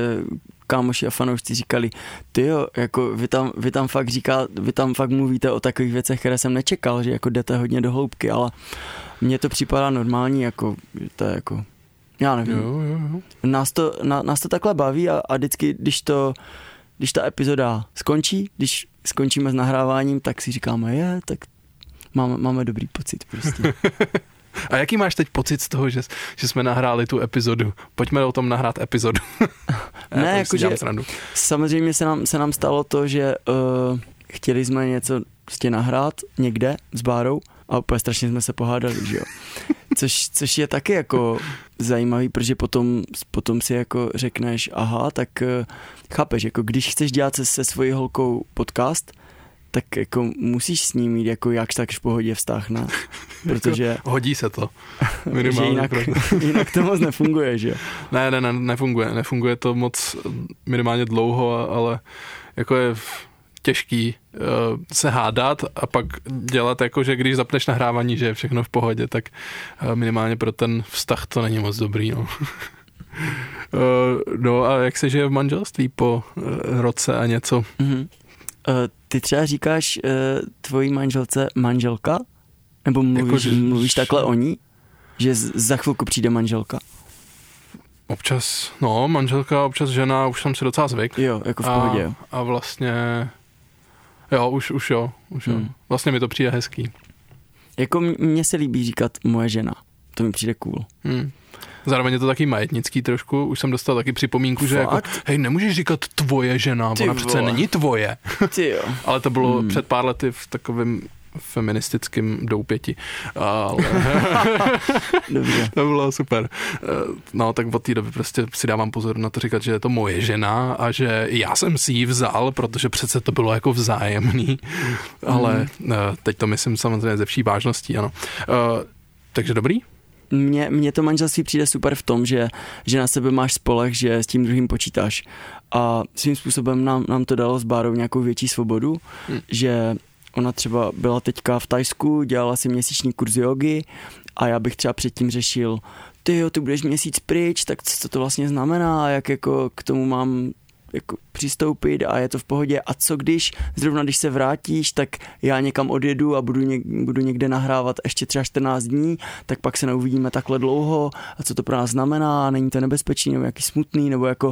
kámoši a fanoušci říkali, ty jo, jako vy tam, vy tam fakt říká, vy tam fakt mluvíte o takových věcech, které jsem nečekal, že jako jdete hodně do hloubky, ale mně to připadá normální, jako to je jako já nevím. Jo, jo, jo. Nás, to, na, nás to takhle baví a, a vždycky, když to, když ta epizoda skončí, když skončíme s nahráváním, tak si říkáme, je, tak máme, máme dobrý pocit prostě. A jaký máš teď pocit z toho, že, že jsme nahráli tu epizodu? Pojďme o tom nahrát epizodu. ne, jakože samozřejmě se nám, se nám stalo to, že uh, chtěli jsme něco prostě nahrát někde s Bárou a úplně strašně jsme se pohádali, že jo. Což, což je taky jako zajímavý, protože potom, potom si jako řekneš, aha, tak uh, chápeš, jako když chceš dělat se, se svojí holkou podcast, tak jako musíš s ním mít jako jakž tak v pohodě vztah, ne? Protože... jako hodí se to. Minimálně. jinak, jinak to moc nefunguje, že jo? Ne, ne, ne, nefunguje. Nefunguje to moc minimálně dlouho, ale jako je těžký uh, se hádat a pak dělat jako, že když zapneš nahrávání, že je všechno v pohodě, tak uh, minimálně pro ten vztah to není moc dobrý, no. uh, no a jak se žije v manželství po uh, roce a něco? Mm-hmm. Uh, ty třeba říkáš uh, tvojí manželce manželka? Nebo mluvíš, jako, že, mluvíš takhle o ní? Že za chvilku přijde manželka? Občas, no, manželka, občas žena, už jsem si docela zvyk. Jo, jako v pohodě. A, a vlastně Jo, už, už jo, už jo. Hmm. Vlastně mi to přijde hezký. Jako mně se líbí říkat moje žena. To mi přijde cool. Hmm. Zároveň je to taky majetnický trošku. Už jsem dostal taky připomínku, Fakt? že jako, hej, nemůžeš říkat tvoje žena, Ty ona vole. přece není tvoje. Ty jo. Ale to bylo hmm. před pár lety v takovém feministickým doupěti. Ale... Dobře. to bylo super. Eh, no, tak od té doby prostě si dávám pozor na to říkat, že je to moje žena a že já jsem si ji vzal, protože přece to bylo jako vzájemný. Ale mm. teď to myslím samozřejmě ze vší vážností, ano. Eh, takže dobrý? Mně, mně to manželství přijde super v tom, že, že na sebe máš spolech, že s tím druhým počítáš. A svým způsobem nám, nám to dalo s Bárou nějakou větší svobodu, hmm. že Ona třeba byla teďka v Tajsku, dělala si měsíční kurz jogy a já bych třeba předtím řešil, ty jo, ty budeš měsíc pryč, tak co to vlastně znamená, jak jako k tomu mám jako přistoupit a je to v pohodě. A co když, zrovna když se vrátíš, tak já někam odjedu a budu, něk, budu někde nahrávat ještě třeba 14 dní, tak pak se neuvidíme takhle dlouho a co to pro nás znamená, není to nebezpečný nebo jaký smutný, nebo jako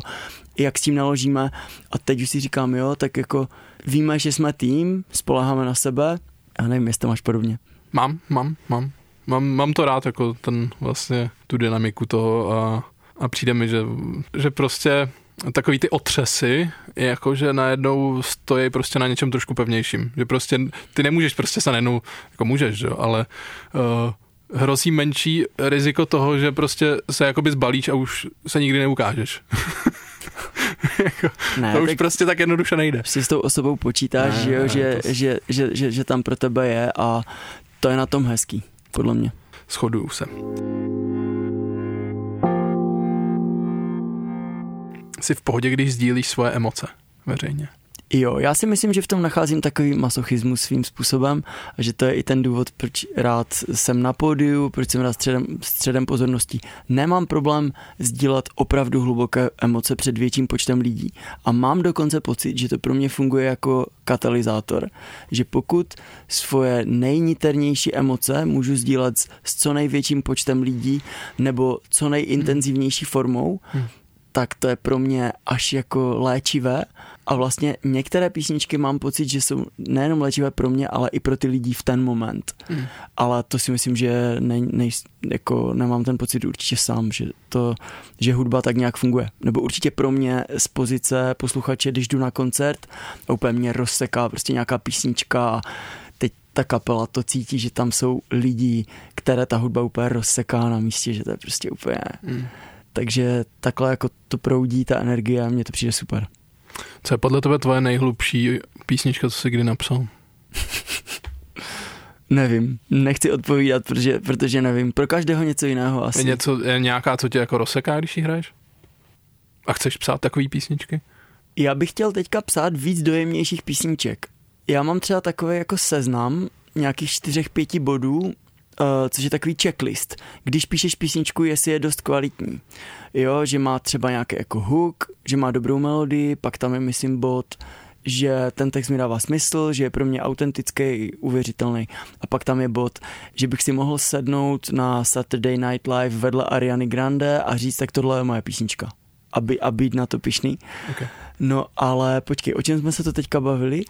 jak s tím naložíme. A teď už si říkám, jo, tak jako víme, že jsme tým, spoleháme na sebe. Já nevím, jestli to máš podobně. Mám, mám, mám. Mám, mám to rád, jako ten vlastně, tu dynamiku toho a, a přijde mi, že, že prostě takový ty otřesy, jako že najednou stojí prostě na něčem trošku pevnějším. Že prostě ty nemůžeš prostě se najednou, jako můžeš, jo, ale uh, hrozí menší riziko toho, že prostě se jakoby zbalíš a už se nikdy neukážeš. jako, ne, to už prostě tak jednoduše nejde. Si s tou osobou počítáš, ne, že, jo, ne, že, to... že, že, že, že tam pro tebe je a to je na tom hezký, podle mě. Shoduju se. Jsi v pohodě, když sdílíš svoje emoce veřejně? Jo, já si myslím, že v tom nacházím takový masochismus svým způsobem a že to je i ten důvod, proč rád jsem na pódiu, proč jsem rád středem, středem pozorností. Nemám problém sdílet opravdu hluboké emoce před větším počtem lidí a mám dokonce pocit, že to pro mě funguje jako katalyzátor, že pokud svoje nejniternější emoce můžu sdílet s, s co největším počtem lidí nebo co nejintenzivnější formou, hmm tak to je pro mě až jako léčivé a vlastně některé písničky mám pocit, že jsou nejenom léčivé pro mě, ale i pro ty lidi v ten moment. Mm. Ale to si myslím, že ne, ne, jako nemám ten pocit určitě sám, že, to, že hudba tak nějak funguje. Nebo určitě pro mě z pozice posluchače, když jdu na koncert a úplně mě rozseká prostě nějaká písnička teď ta kapela to cítí, že tam jsou lidi, které ta hudba úplně rozseká na místě, že to je prostě úplně... Mm takže takhle jako to proudí ta energie a mně to přijde super. Co je podle tebe tvoje nejhlubší písnička, co jsi kdy napsal? nevím, nechci odpovídat, protože, protože nevím. Pro každého něco jiného asi. Je, něco, je nějaká, co tě jako rozseká, když ji hraješ? A chceš psát takový písničky? Já bych chtěl teďka psát víc dojemnějších písniček. Já mám třeba takový jako seznam nějakých čtyřech, pěti bodů, což je takový checklist. Když píšeš písničku, jestli je dost kvalitní. Jo, že má třeba nějaký jako hook, že má dobrou melodii, pak tam je, myslím, bod, že ten text mi dává smysl, že je pro mě autentický, uvěřitelný. A pak tam je bod, že bych si mohl sednout na Saturday Night Live vedle Ariany Grande a říct, tak tohle je moje písnička. Aby, a být na to pišný. Okay. No ale počkej, o čem jsme se to teďka bavili?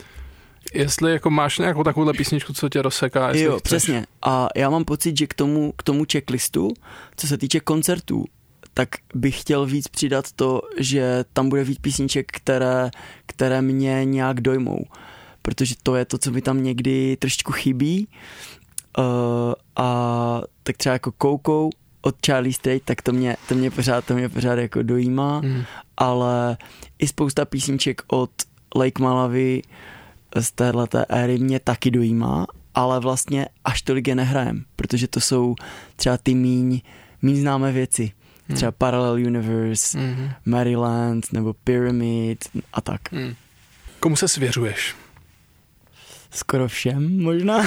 Jestli jako máš nějakou takovouhle písničku, co tě rozseká. Jo, chceš. přesně. A já mám pocit, že k tomu, k tomu checklistu, co se týče koncertů, tak bych chtěl víc přidat to, že tam bude víc písniček, které, které mě nějak dojmou. Protože to je to, co mi tam někdy trošičku chybí. Uh, a tak třeba jako Koukou od Charlie Strait, tak to mě, to mě pořád, to mě pořád jako dojímá, mm. ale i spousta písniček od Lake Malawi, z téhleté éry mě taky dojímá, ale vlastně až tolik je nehrajem, protože to jsou třeba ty míň, míň známé věci. Hmm. Třeba Parallel Universe, hmm. Maryland nebo Pyramid a tak. Hmm. Komu se svěřuješ? Skoro všem možná.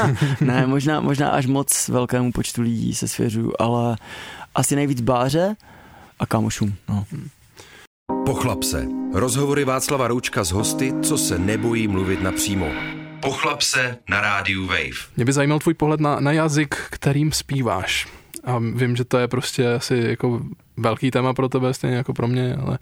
ne, možná, možná až moc velkému počtu lidí se svěřuju, ale asi nejvíc báře a kamošům. No. Hmm. Pochlap se. Rozhovory Václava Roučka s hosty, co se nebojí mluvit napřímo. Pochlap se na rádiu Wave. Mě by zajímal tvůj pohled na, na jazyk, kterým zpíváš. A vím, že to je prostě asi jako velký téma pro tebe, stejně jako pro mě, ale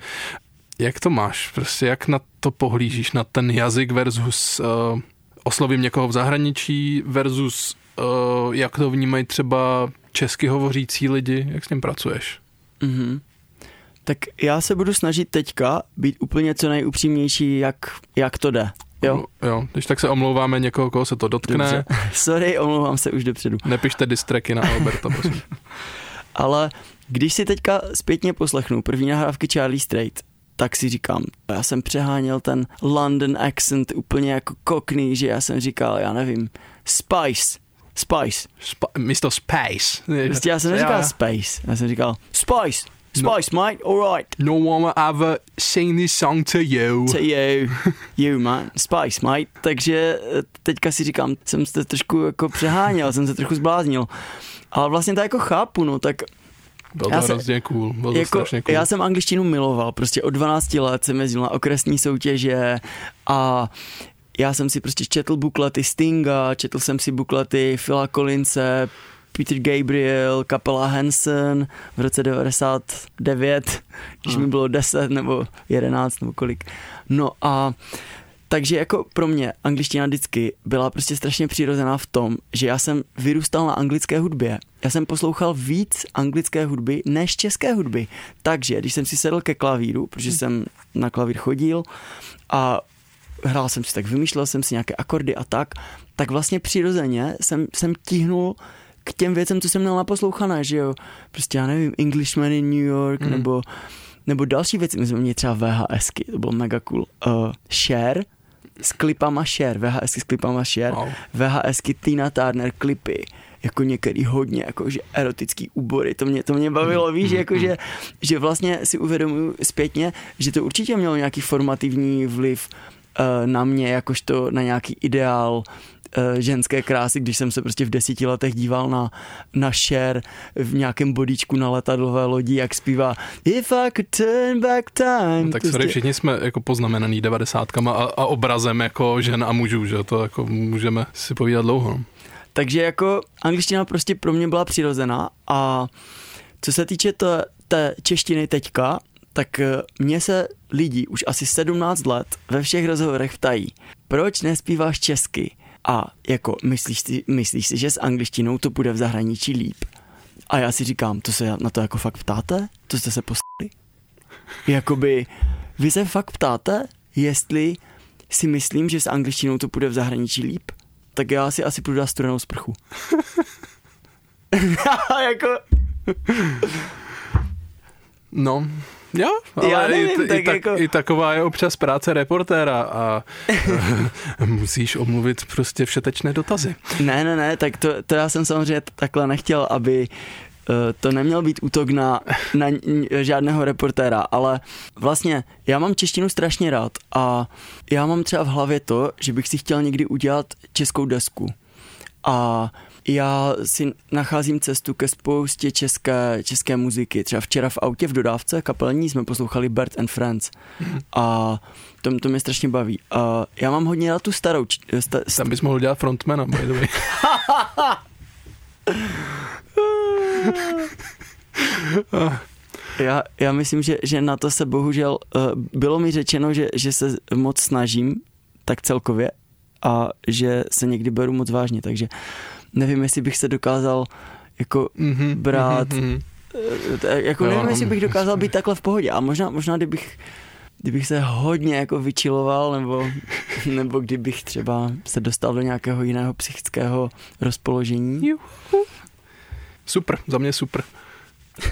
jak to máš? Prostě jak na to pohlížíš, na ten jazyk versus uh, oslovím někoho v zahraničí versus uh, jak to vnímají třeba česky hovořící lidi, jak s tím pracuješ? Mm-hmm. Tak já se budu snažit teďka být úplně co nejupřímnější, jak, jak to jde. Jo. jo, když tak se omlouváme někoho, koho se to dotkne. Dobře. Sorry, omlouvám se už dopředu. Nepište distreky na Alberta, prosím. Ale když si teďka zpětně poslechnu první nahrávky Charlie Strait, tak si říkám, já jsem přeháněl ten London accent úplně jako kokný, že já jsem říkal, já nevím, Spice, Spice. Sp- místo Space. Prostě já jsem neříkal já. Space, já jsem říkal Spice. Spice, no, mate, alright. No one will ever sing this song to you. To you. You, man. Spice, mate. Takže eh, teďka si říkám, jsem se trošku jako přeháněl, jsem se trochu zbláznil. Ale vlastně to jako chápu, no, tak byl to hrozně cool, byl to jako, strašně cool. Já jsem angličtinu miloval, prostě od 12 let jsem jezdil na okresní soutěže a já jsem si prostě četl buklety Stinga, četl jsem si buklety Phila Collinse, Peter Gabriel, kapela Hanson v roce 99, když mi bylo 10 nebo 11 nebo kolik. No a takže jako pro mě angličtina vždycky byla prostě strašně přirozená v tom, že já jsem vyrůstal na anglické hudbě. Já jsem poslouchal víc anglické hudby než české hudby. Takže když jsem si sedl ke klavíru, protože hmm. jsem na klavír chodil a hrál jsem si tak, vymýšlel jsem si nějaké akordy a tak, tak vlastně přirozeně jsem, jsem tihnul k těm věcem, co jsem měl naposlouchané, že jo. Prostě já nevím, Englishman in New York, mm. nebo, nebo další věci. My jsme měli třeba VHSky, to bylo mega cool. Uh, Share, s klipama Share, VHSky s klipama Share, wow. VHSky Tina Turner klipy, jako některý hodně jakože erotický úbory, to mě, to mě bavilo, víš, jakože, že vlastně si uvědomuji zpětně, že to určitě mělo nějaký formativní vliv na mě jakožto na nějaký ideál Eh, ženské krásy, když jsem se prostě v desíti letech díval na, na Cher v nějakém bodíčku na letadlové lodi, jak zpívá If I could turn back time. No, tak sorry, všichni jsme jako poznamenaný devadesátkama a, a obrazem jako žen a mužů, že to jako můžeme si povídat dlouho. No. Takže jako angličtina prostě pro mě byla přirozená a co se týče té, té češtiny teďka, tak eh, mně se lidi už asi 17 let ve všech rozhovorech ptají, proč nespíváš česky? A jako myslíš si, myslíš si, že s angličtinou to bude v zahraničí líp? A já si říkám, to se na to jako fakt ptáte? To jste se postali? Jakoby, vy se fakt ptáte, jestli si myslím, že s angličtinou to bude v zahraničí líp? Tak já si asi půjdu dát studenou sprchu. jako... No, Jo, ale Já nevím, i, tak i, tak, jako- i taková je občas práce reportéra a musíš omluvit prostě všetečné dotazy. Ne, ne, ne, tak to, to já jsem samozřejmě takhle nechtěl, aby uh, to neměl být útok na, na žádného reportéra, ale vlastně já mám češtinu strašně rád a já mám třeba v hlavě to, že bych si chtěl někdy udělat českou desku. A já si nacházím cestu ke spoustě české, české muziky. Třeba včera v autě v dodávce kapelní jsme poslouchali Bert and Friends a to, to mě strašně baví. A já mám hodně rád tu starou. Sta, Tam bys mohl dělat frontmana, by the way. já, já myslím, že, že na to se bohužel uh, bylo mi řečeno, že, že se moc snažím, tak celkově, a že se někdy beru moc vážně, takže nevím, jestli bych se dokázal jako mm-hmm, brát, mm-hmm. jako jo, nevím, jestli bych dokázal být takhle v pohodě a možná, možná kdybych kdybych se hodně jako vyčiloval, nebo, nebo kdybych třeba se dostal do nějakého jiného psychického rozpoložení. Juhu. Super, za mě super. uh,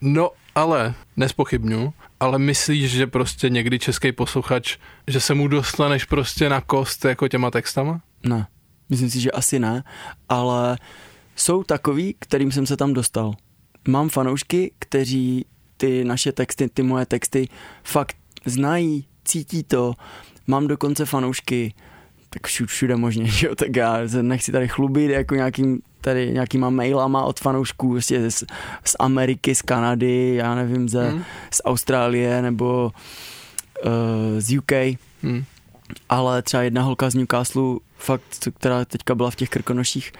no, ale nespochybnu, ale myslíš, že prostě někdy český posluchač, že se mu dostaneš prostě na kost jako těma textama? Ne. Myslím si, že asi ne, ale jsou takový, kterým jsem se tam dostal. Mám fanoušky, kteří ty naše texty, ty moje texty fakt znají, cítí to. Mám dokonce fanoušky, tak všude, všude možně, že jo, tak já se nechci tady chlubit jako nějakým, tady nějakýma mailama od fanoušků prostě z, z Ameriky, z Kanady, já nevím, ze, hmm. z Austrálie nebo uh, z UK. Hmm ale třeba jedna holka z Newcastle, fakt, která teďka byla v těch krkonoších,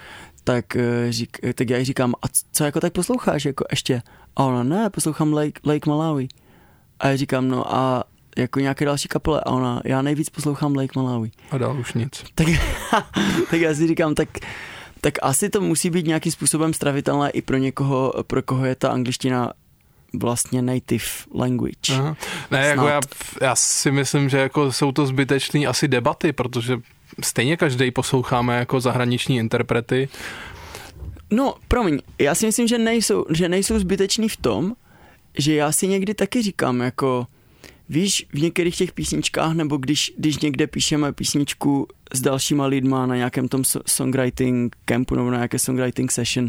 tak, eh, řík, tak já jí říkám, a co jako tak posloucháš jako ještě? A ona, ne, poslouchám Lake, Lake Malawi. A já říkám, no a jako nějaké další kapele a ona, já nejvíc poslouchám Lake Malawi. A dál už nic. Tak, tak já si říkám, tak, tak asi to musí být nějakým způsobem stravitelné i pro někoho, pro koho je ta angličtina vlastně native language. Aha. Ne, jako já, já si myslím, že jako jsou to zbytečné asi debaty, protože stejně každý posloucháme jako zahraniční interprety. No, promiň, já si myslím, že nejsou, že nejsou zbyteční v tom, že já si někdy taky říkám, jako víš, v některých těch písničkách, nebo když, když někde píšeme písničku s dalšíma lidma na nějakém tom songwriting campu nebo na nějaké songwriting session,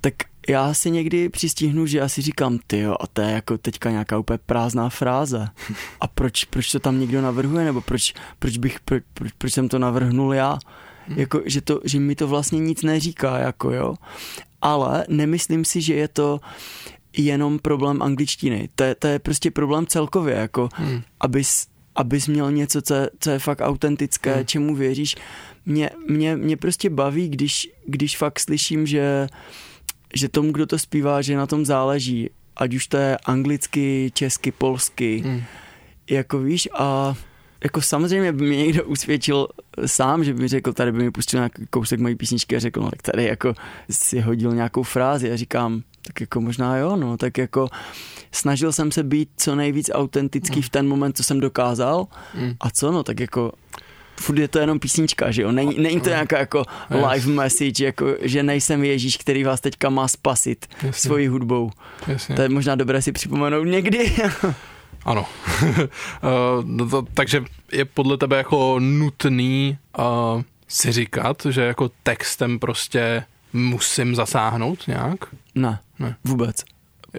tak já si někdy přistihnu, že já si říkám, ty jo, a to je jako teďka nějaká úplně prázdná fráze. A proč, proč to tam někdo navrhuje, nebo proč, proč, bych, proč, proč, proč jsem to navrhnul já? Hmm. Jako, že, to, že mi to vlastně nic neříká, jako jo. Ale nemyslím si, že je to jenom problém angličtiny. To je, to je prostě problém celkově, jako hmm. abys, abys měl něco, co je, co je fakt autentické, hmm. čemu věříš. Mě, mě, mě prostě baví, když, když fakt slyším, že že tomu, kdo to zpívá, že na tom záleží, ať už to je anglicky, česky, polsky, hmm. jako víš a jako samozřejmě by mě někdo usvědčil sám, že by mi řekl, tady by mi pustil nějaký kousek mojí písničky a řekl, no tak tady jako si hodil nějakou frázi a říkám, tak jako možná jo, no, tak jako snažil jsem se být co nejvíc autentický hmm. v ten moment, co jsem dokázal hmm. a co, no, tak jako furt je to jenom písnička, že jo, není, není to nějaká jako live message, jako že nejsem Ježíš, který vás teďka má spasit Jasně. svojí hudbou. Jasně. To je možná dobré si připomenout někdy. ano. uh, no to, takže je podle tebe jako nutný uh, si říkat, že jako textem prostě musím zasáhnout nějak? Ne, ne. vůbec.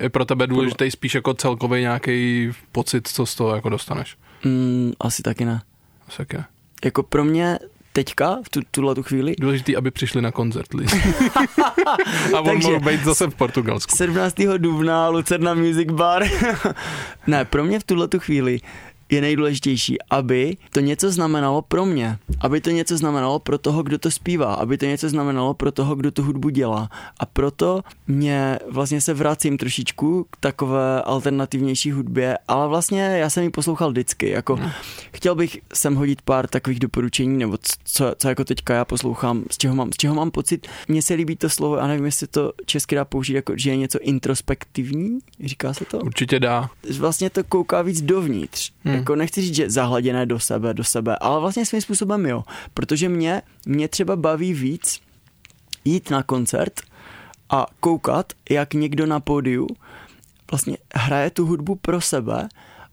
Je pro tebe důležitý spíš jako celkový nějaký pocit, co z toho jako dostaneš? Mm, asi taky ne. Asi taky ne. Jako pro mě teďka, v tu, tuhle tu chvíli. Důležitý, aby přišli na koncert lidi. A on mohl být zase v Portugalsku. 17. dubna Lucerna Music Bar. ne, pro mě v tuhle tu chvíli je nejdůležitější, aby to něco znamenalo pro mě, aby to něco znamenalo pro toho, kdo to zpívá, aby to něco znamenalo pro toho, kdo tu hudbu dělá. A proto mě vlastně se vracím trošičku k takové alternativnější hudbě, ale vlastně já jsem ji poslouchal vždycky, jako hmm. chtěl bych sem hodit pár takových doporučení, nebo co, co jako teďka já poslouchám, z čeho mám, z čeho mám pocit. Mně se líbí to slovo, a nevím, jestli to česky dá použít, jako, že je něco introspektivní, říká se to? Určitě dá. Vlastně to kouká víc dovnitř. Hmm Hmm. Jako nechci říct, že zahladěné do sebe, do sebe, ale vlastně svým způsobem jo. Protože mě, mě třeba baví víc jít na koncert a koukat, jak někdo na pódiu vlastně hraje tu hudbu pro sebe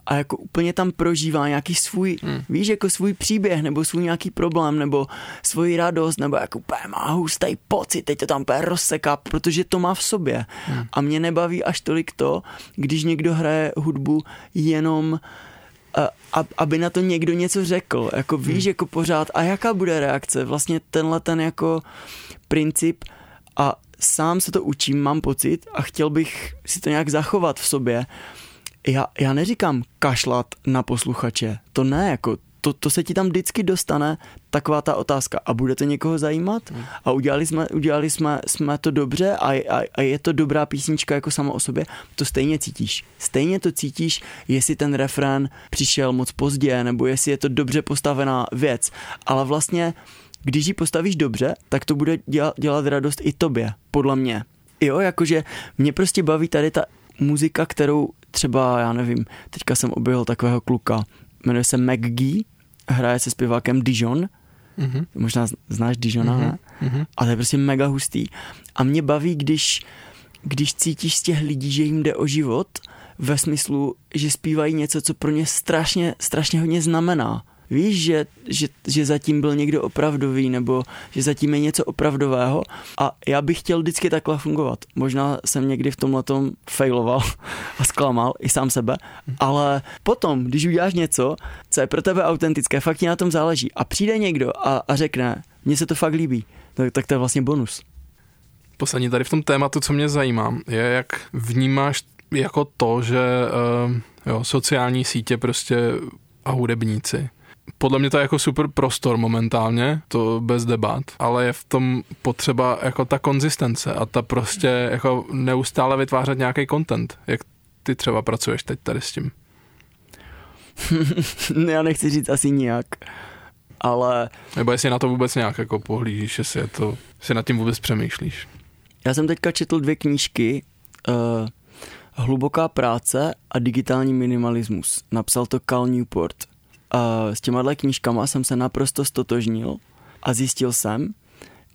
a jako úplně tam prožívá nějaký svůj, hmm. víš, jako svůj příběh, nebo svůj nějaký problém, nebo svoji radost, nebo jako úplně má hustý pocit, teď to tam úplně rozseká, protože to má v sobě. Hmm. A mě nebaví až tolik to, když někdo hraje hudbu jenom uh, a, aby na to někdo něco řekl, jako víš, hmm. jako pořád, a jaká bude reakce, vlastně tenhle ten jako princip a sám se to učím, mám pocit a chtěl bych si to nějak zachovat v sobě. Já, já neříkám kašlat na posluchače, to ne, jako to, to se ti tam vždycky dostane taková ta otázka a bude to někoho zajímat hmm. a udělali jsme, udělali jsme, jsme to dobře a, a, a je to dobrá písnička jako sama o sobě, to stejně cítíš. Stejně to cítíš, jestli ten refrén přišel moc pozdě nebo jestli je to dobře postavená věc, ale vlastně když ji postavíš dobře, tak to bude dělat, dělat radost i tobě, podle mě. Jo, jakože mě prostě baví tady ta muzika, kterou třeba, já nevím, teďka jsem objevil takového kluka, jmenuje se McGee, hraje se zpěvákem Dijon, mm-hmm. možná znáš Dijona, mm-hmm. ne? Mm-hmm. A to je prostě mega hustý. A mě baví, když, když cítíš z těch lidí, že jim jde o život, ve smyslu, že zpívají něco, co pro ně strašně, strašně hodně znamená víš, že, že, že zatím byl někdo opravdový nebo že zatím je něco opravdového a já bych chtěl vždycky takhle fungovat. Možná jsem někdy v tomhle tom failoval a zklamal i sám sebe, ale potom, když uděláš něco, co je pro tebe autentické, fakt ti na tom záleží a přijde někdo a, a řekne, mně se to fakt líbí, tak, tak to je vlastně bonus. Poslední tady v tom tématu, co mě zajímá, je, jak vnímáš jako to, že uh, jo, sociální sítě prostě a hudebníci podle mě to je jako super prostor momentálně, to bez debat, ale je v tom potřeba jako ta konzistence a ta prostě jako neustále vytvářet nějaký content. Jak ty třeba pracuješ teď tady s tím? Já nechci říct asi nijak, ale... Nebo jestli na to vůbec nějak jako pohlížíš, jestli je to, jestli nad tím vůbec přemýšlíš. Já jsem teďka četl dvě knížky, uh, Hluboká práce a digitální minimalismus. Napsal to Cal Newport a s těma knížkama jsem se naprosto stotožnil a zjistil jsem,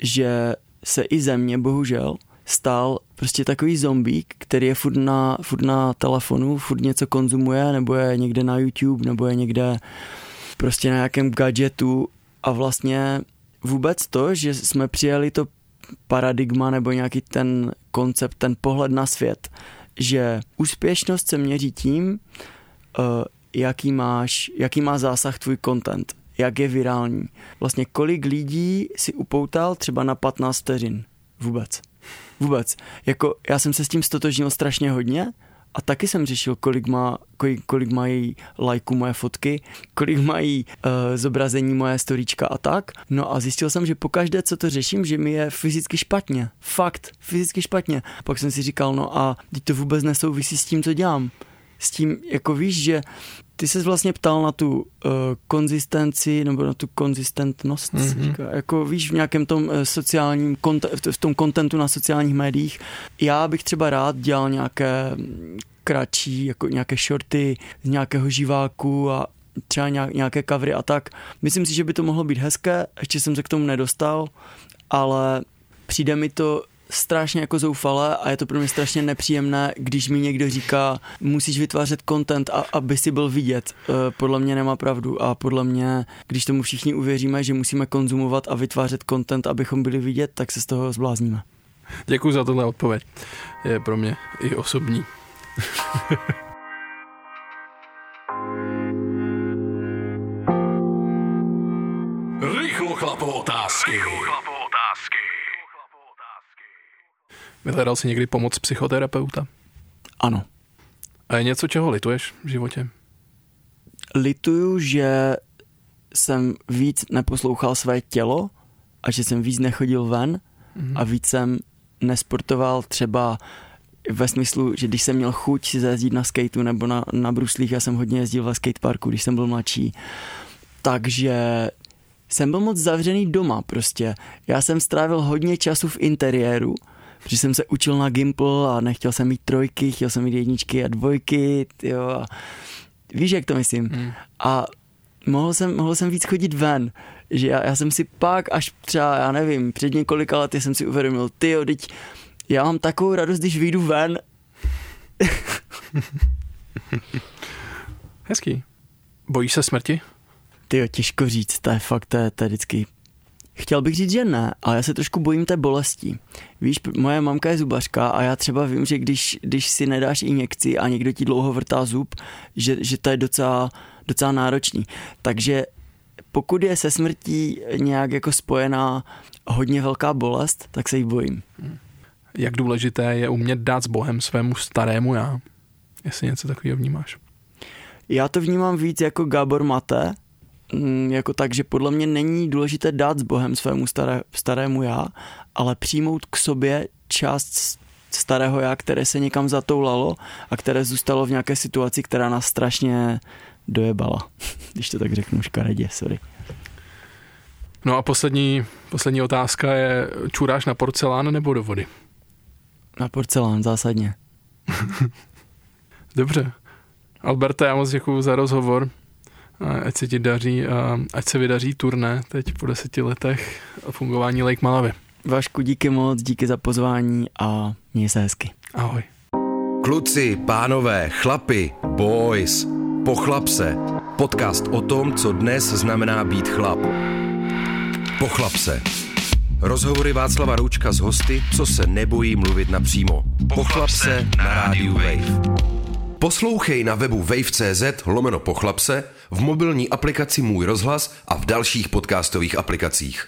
že se i ze mě bohužel stal prostě takový zombík, který je furt na, furt na telefonu, furt něco konzumuje, nebo je někde na YouTube, nebo je někde prostě na nějakém gadgetu. A vlastně vůbec to, že jsme přijali to paradigma nebo nějaký ten koncept, ten pohled na svět, že úspěšnost se měří tím, uh, jaký máš, jaký má zásah tvůj content, jak je virální. Vlastně kolik lidí si upoutal třeba na 15 vteřin. Vůbec. Vůbec. Jako já jsem se s tím stotožnil strašně hodně a taky jsem řešil, kolik, má, kolik, kolik mají lajků moje fotky, kolik mají uh, zobrazení moje storíčka a tak. No a zjistil jsem, že pokaždé, co to řeším, že mi je fyzicky špatně. Fakt, fyzicky špatně. Pak jsem si říkal, no a teď to vůbec nesouvisí s tím, co dělám s tím, jako víš, že ty se vlastně ptal na tu uh, konzistenci nebo na tu konzistentnost, mm-hmm. říká, jako víš, v nějakém tom uh, sociálním, v tom kontentu na sociálních médiích. Já bych třeba rád dělal nějaké kratší, jako nějaké shorty z nějakého živáku a třeba nějaké kavry a tak. Myslím si, že by to mohlo být hezké, ještě jsem se k tomu nedostal, ale přijde mi to strašně jako zoufalé a je to pro mě strašně nepříjemné, když mi někdo říká, musíš vytvářet content, a, aby si byl vidět. E, podle mě nemá pravdu a podle mě, když tomu všichni uvěříme, že musíme konzumovat a vytvářet content, abychom byli vidět, tak se z toho zblázníme. Děkuji za tohle odpověď. Je pro mě i osobní. Vyhledal jsi někdy pomoc psychoterapeuta? Ano. A je něco, čeho lituješ v životě? Lituju, že jsem víc neposlouchal své tělo a že jsem víc nechodil ven mm-hmm. a víc jsem nesportoval třeba ve smyslu, že když jsem měl chuť si zajezdit na skateu nebo na, na bruslích, já jsem hodně jezdil ve skateparku, když jsem byl mladší, takže jsem byl moc zavřený doma prostě. Já jsem strávil hodně času v interiéru, protože jsem se učil na Gimple a nechtěl jsem mít trojky, chtěl jsem mít jedničky a dvojky, jo. A víš, jak to myslím. Mm. A mohl jsem, mohl jsem víc chodit ven, že já, já jsem si pak až třeba, já nevím, před několika lety jsem si uvědomil, ty jo, teď já mám takovou radost, když vyjdu ven. Hezký. Bojíš se smrti? Ty jo, těžko říct, to je fakt, to je, to je vždycky Chtěl bych říct, že ne, ale já se trošku bojím té bolesti. Víš, moje mamka je zubařka a já třeba vím, že když, když si nedáš injekci a někdo ti dlouho vrtá zub, že, že to je docela, docela náročný. Takže pokud je se smrtí nějak jako spojená hodně velká bolest, tak se jí bojím. Jak důležité je umět dát s Bohem svému starému já? Jestli něco takového vnímáš. Já to vnímám víc jako Gábor Mate, jako tak, že podle mě není důležité dát s Bohem svému staré, starému já, ale přijmout k sobě část starého já, které se někam zatoulalo a které zůstalo v nějaké situaci, která nás strašně dojebala. Když to tak řeknu škaredě, sorry. No a poslední, poslední otázka je, čuráš na porcelán nebo do vody? Na porcelán, zásadně. Dobře. Alberte, já moc děkuji za rozhovor ať se ti daří a ať se vydaří turné teď po deseti letech fungování Lake Malavy. Vašku, díky moc, díky za pozvání a měj se hezky. Ahoj. Kluci, pánové, chlapi, boys, pochlap se. Podcast o tom, co dnes znamená být chlap. Pochlap se. Rozhovory Václava Roučka s hosty, co se nebojí mluvit napřímo. Pochlap se na rádiu Wave. Poslouchej na webu wave.cz lomeno pochlapse, v mobilní aplikaci Můj rozhlas a v dalších podcastových aplikacích.